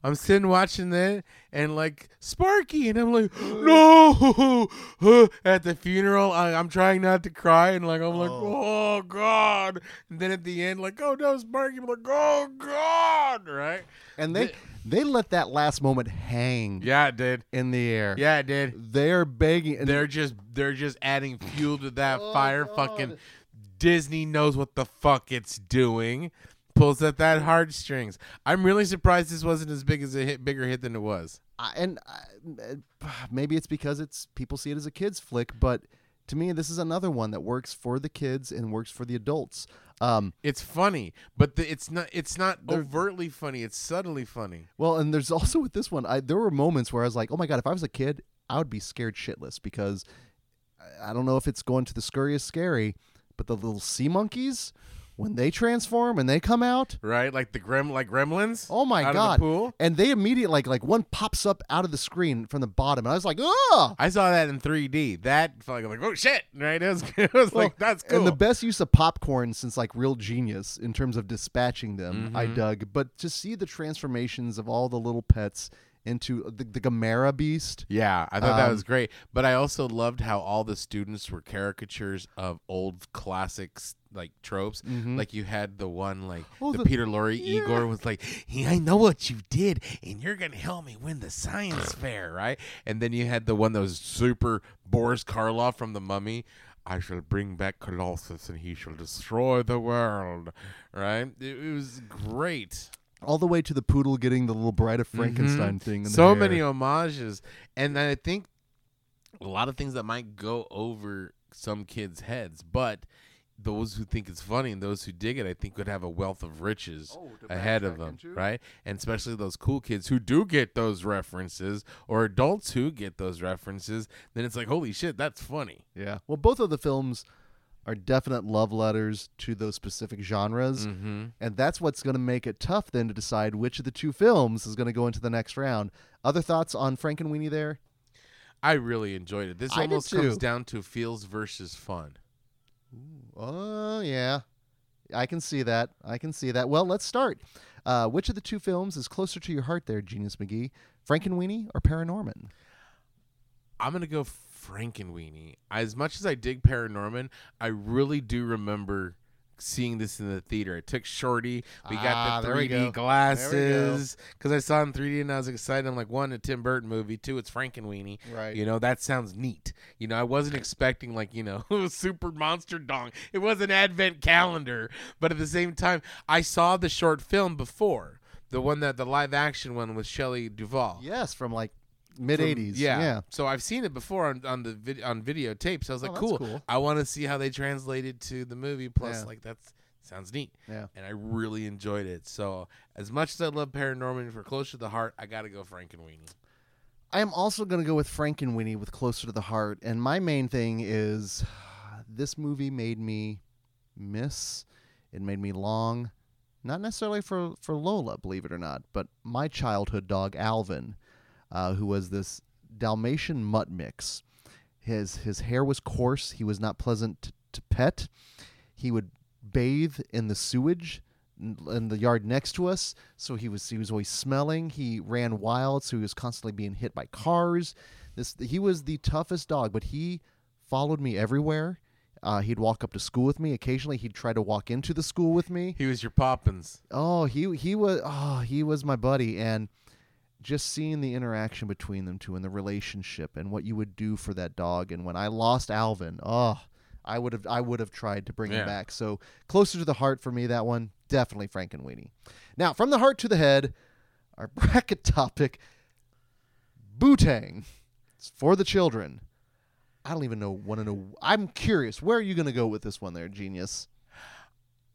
Speaker 4: I'm sitting watching that and like Sparky, and I'm like, no, at the funeral. I, I'm trying not to cry, and like I'm like,
Speaker 3: Oh.
Speaker 4: oh god. And then at the end, like, oh no, Sparky, I'm like, oh god, right?
Speaker 3: And they
Speaker 4: The-
Speaker 3: they let that last moment hang
Speaker 4: Yeah, it did.
Speaker 3: in the air.
Speaker 4: Yeah, it did.
Speaker 3: They're begging. And
Speaker 4: They're just they're just adding fuel to that
Speaker 3: Oh,
Speaker 4: fire.
Speaker 3: God.
Speaker 4: Fucking Disney knows what the fuck it's doing. Pulls at that heartstrings. I'm really surprised this wasn't as big as a hit, bigger hit than it was.
Speaker 3: I- and uh, maybe it's because it's people see it as a kids flick, but to me, this is another one that works for the kids and works for the adults. Um,
Speaker 4: It's funny, but the, it's not. It's not overtly funny. It's subtly funny.
Speaker 3: well, and there's also with this one, I, there were moments where I was like, "Oh my god, if I was a kid, I would be scared shitless because I- I don't know if it's going to the scariest scary, but the little sea monkeys when they transform and they come out,
Speaker 4: Right, like the grem, like gremlins.
Speaker 3: oh my
Speaker 4: out
Speaker 3: god!
Speaker 4: Of the pool.
Speaker 3: And they immediately like like one pops up out of the screen from the bottom, and I was like, oh.
Speaker 4: I saw that in 3D. That felt like, like oh shit, right? It was, it was like that's cool.
Speaker 3: And the best use of popcorn since like real genius in terms of dispatching them, I
Speaker 4: Mhm.
Speaker 3: dug. But to see the transformations of all the little pets into the, the Gamera beast.
Speaker 4: Yeah, I thought that
Speaker 3: Um,
Speaker 4: was great. But I also loved how all the students were caricatures of old classics like tropes.
Speaker 3: Mhm.
Speaker 4: Like you had the one like
Speaker 3: Oh,
Speaker 4: the,
Speaker 3: the-
Speaker 4: Peter Lorre Igor was like, hey, I know what you did, and you're gonna help me win the science fair, right? And then you had the one that was super Boris Karloff from the Mummy. I shall bring back Colossus, and he shall destroy the world. Right? It, it was great.
Speaker 3: all the way to the poodle getting the little Bride of Frankenstein thing. In
Speaker 4: Mm-hmm. so
Speaker 3: hair.
Speaker 4: many homages and i think a lot of things that might go over some kids heads but those who think it's funny and those who dig it i think would have a wealth of riches
Speaker 3: Oh,
Speaker 4: ahead of them
Speaker 3: into?
Speaker 4: right and especially those cool kids who do get those references or adults who get those references then it's like holy shit that's funny
Speaker 3: Yeah. Well, both of the films are definite love letters to those specific genres.
Speaker 4: mm-hmm.
Speaker 3: And that's what's going to make it tough then to decide which of the two films is going to go into the next round. Other thoughts on Frankenweenie there?
Speaker 4: i really enjoyed it this
Speaker 3: I
Speaker 4: almost comes down to feels versus fun
Speaker 3: Oh, yeah. I can see that. I can see that. Well, let's start. Uh, which of the two films is closer to your heart there, Genius McGee? Frankenweenie or Paranorman?
Speaker 4: I'm gonna go Frankenweenie. As much as I dig Paranorman, I really do remember seeing this in the theater. I took Shorty. We
Speaker 3: Ah,
Speaker 4: got the 3D
Speaker 3: go. There we go.
Speaker 4: glasses because I saw it in 3D and I was excited. I'm like, one, a Tim Burton movie. Two, it's Frankenweenie.
Speaker 3: Right.
Speaker 4: You know that sounds neat. You know, I wasn't expecting like you know super monster dong. It was an advent calendar, but at the same time, I saw the short film before. The one that the live action one with Shelley Duvall.
Speaker 3: Yes, from like mid
Speaker 4: From-
Speaker 3: 80s.
Speaker 4: Yeah.
Speaker 3: Yeah.
Speaker 4: So I've seen it before on, on the vid- on videotapes. I was
Speaker 3: Oh,
Speaker 4: like,
Speaker 3: that's
Speaker 4: cool.
Speaker 3: cool.
Speaker 4: I want to see how they translated to the movie. Plus,
Speaker 3: Yeah.
Speaker 4: like that's sounds neat.
Speaker 3: Yeah.
Speaker 4: And I really enjoyed it. So as much as I love Paranorman for close to the heart, I got to go Frank and Frankenweenie.
Speaker 3: I am also going to go with Frankenweenie with Closer to the Heart. And my main thing is this movie made me miss, it made me long, not necessarily for, for Lola, believe it or not, but my childhood dog, Alvin, uh, who was this Dalmatian mutt mix. His, his hair was coarse, he was not pleasant to, to pet. He would bathe in the sewage n- in the yard next to us. So he was he was always smelling. He ran wild so he was constantly being hit by cars. This he was the toughest dog but he followed me everywhere. Uh, he'd walk up to school with me. Occasionally he'd try to walk into the school with me.
Speaker 4: He was your Poppins.
Speaker 3: oh he he was oh he was my buddy. And just seeing the interaction between them two and the relationship and what you would do for that dog. And when i lost alvin oh i would have i would have tried to bring
Speaker 4: Yeah.
Speaker 3: him back. So closer to the heart for me that one definitely frankenweenie. Now from the heart to the head our bracket topic bootang. It's for the children. I don't even know want to know i'm curious where are you going to go with this one there genius?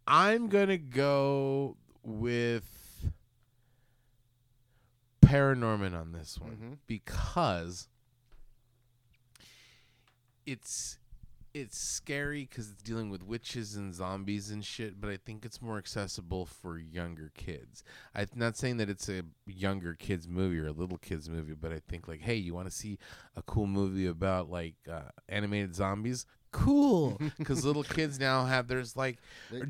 Speaker 4: I'm gonna go with Paranorman on this one
Speaker 3: Mhm.
Speaker 4: because it's it's scary because it's dealing with witches and zombies and shit, but I think it's more accessible for younger kids. I'm not saying that it's a younger kids movie or a little kids movie, but I think like, hey, you want to see a cool movie about like uh, animated zombies? Cool, because little kids now have there's like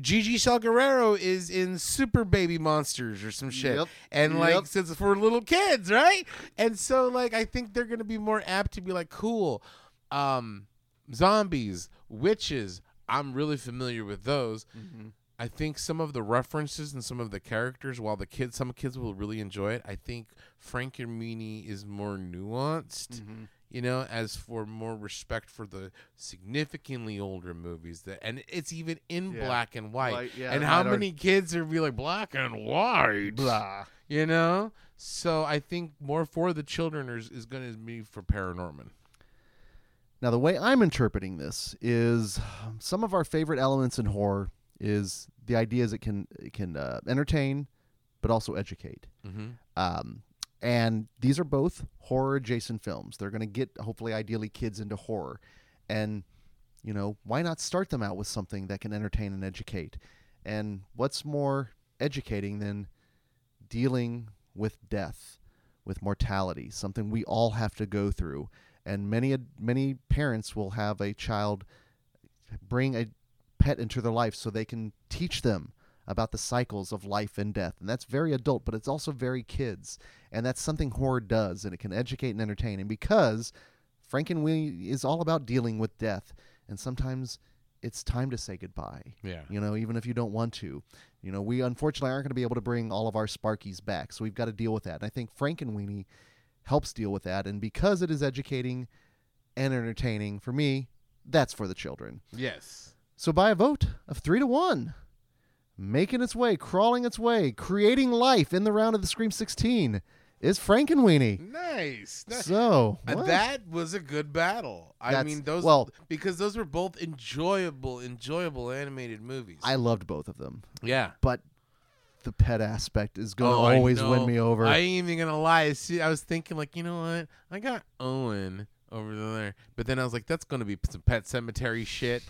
Speaker 4: Gigi Salguero is in Super Baby Monsters or some shit,
Speaker 3: Yep.
Speaker 4: and like since it's for little kids, right? And so like I think they're gonna be more apt to be like, cool, um, zombies, witches. I'm really familiar with those. I think some of the references and some of the characters, while the kids, some kids will really enjoy it. I think Frankenweenie is more nuanced. You know, as for more respect for the significantly older movies that, and it's even in
Speaker 3: Yeah.
Speaker 4: black and white.
Speaker 3: White, yeah,
Speaker 4: and how many kids are be like black and white?
Speaker 3: blah
Speaker 4: You know, so I think more for the children is, is going to be for Paranorman.
Speaker 3: Now, the way I'm interpreting this is um, some of our favorite elements in horror is the ideas it can it can uh, entertain, but also educate.
Speaker 4: Mm-hmm.
Speaker 3: Um, And these are both horror adjacent films. They're going to get, hopefully, ideally, kids into horror. And, you know, why not start them out with something that can entertain and educate? And what's more educating than dealing with death, with mortality, something we all have to go through? And many, many parents will have a child bring a pet into their life so they can teach them about the cycles of life and death. And that's very adult, but it's also very kids. And that's something horror does, and it can educate and entertain. And because Frankenweenie is all about dealing with death, and sometimes it's time to say goodbye.
Speaker 4: Yeah.
Speaker 3: You know, even if you don't want to. You know, we unfortunately aren't going to be able to bring all of our Sparkies back, so we've got to deal with that. And I think Frankenweenie helps deal with that. And because it is educating and entertaining, for me, that's for the children.
Speaker 4: Yes.
Speaker 3: So by a vote of three to one, making its way, crawling its way, creating life in the round of the Scream 16 is Frankenweenie.
Speaker 4: Nice. Nice.
Speaker 3: So
Speaker 4: Uh,
Speaker 3: what?
Speaker 4: that was a good battle. I
Speaker 3: That's-
Speaker 4: mean, those
Speaker 3: well-
Speaker 4: because those were both enjoyable, enjoyable animated movies.
Speaker 3: I loved both of them,
Speaker 4: yeah.
Speaker 3: but the pet aspect is going to
Speaker 4: Oh,
Speaker 3: always win me over.
Speaker 4: I ain't even gonna lie. See, I was thinking like, you know what? I got Owen over there, but then I was like, that's gonna be some Pet Sematary shit.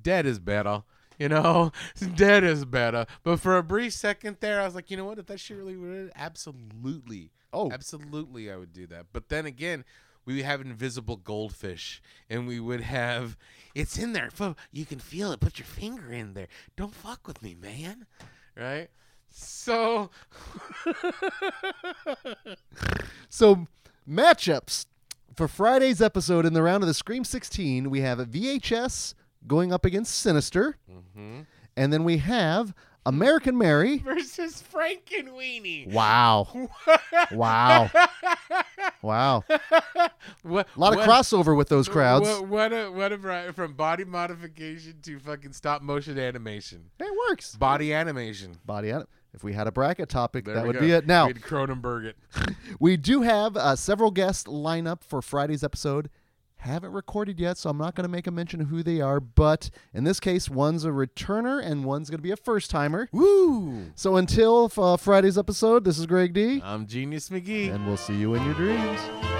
Speaker 4: Dead is better. You know, dead is better. But for a brief second there, I was like, you know what? If that shit really would, absolutely,
Speaker 3: Oh.
Speaker 4: absolutely, I would do that. But then again, we would have invisible goldfish, and we would have it's in there. You can feel it. Put your finger in there. Don't fuck with me, man. Right? So,
Speaker 3: So matchups for Friday's episode in the round of the Scream 16, we have a VHS going up against Sinister,
Speaker 4: Mhm.
Speaker 3: and then we have American Mary.
Speaker 4: versus Frankenweenie.
Speaker 3: Wow! wow! Wow!
Speaker 4: What,
Speaker 3: A lot of
Speaker 4: what-
Speaker 3: crossover with those crowds.
Speaker 4: What, what a what a from body modification to fucking stop motion animation,
Speaker 3: It works.
Speaker 4: body animation.
Speaker 3: Body on it. If we had a bracket topic,
Speaker 4: There
Speaker 3: that would
Speaker 4: go.
Speaker 3: be it. Now
Speaker 4: We'd Cronenberg it.
Speaker 3: we do have uh, several guests line up for Friday's episode. Haven't recorded yet, so I'm not going to make a mention of who they are. But in this case, one's a returner and one's going to be a first timer.
Speaker 4: Woo!
Speaker 3: So until uh, Friday's episode, this is Greg D,
Speaker 4: I'm Genius McGee.
Speaker 3: and we'll see you in your dreams.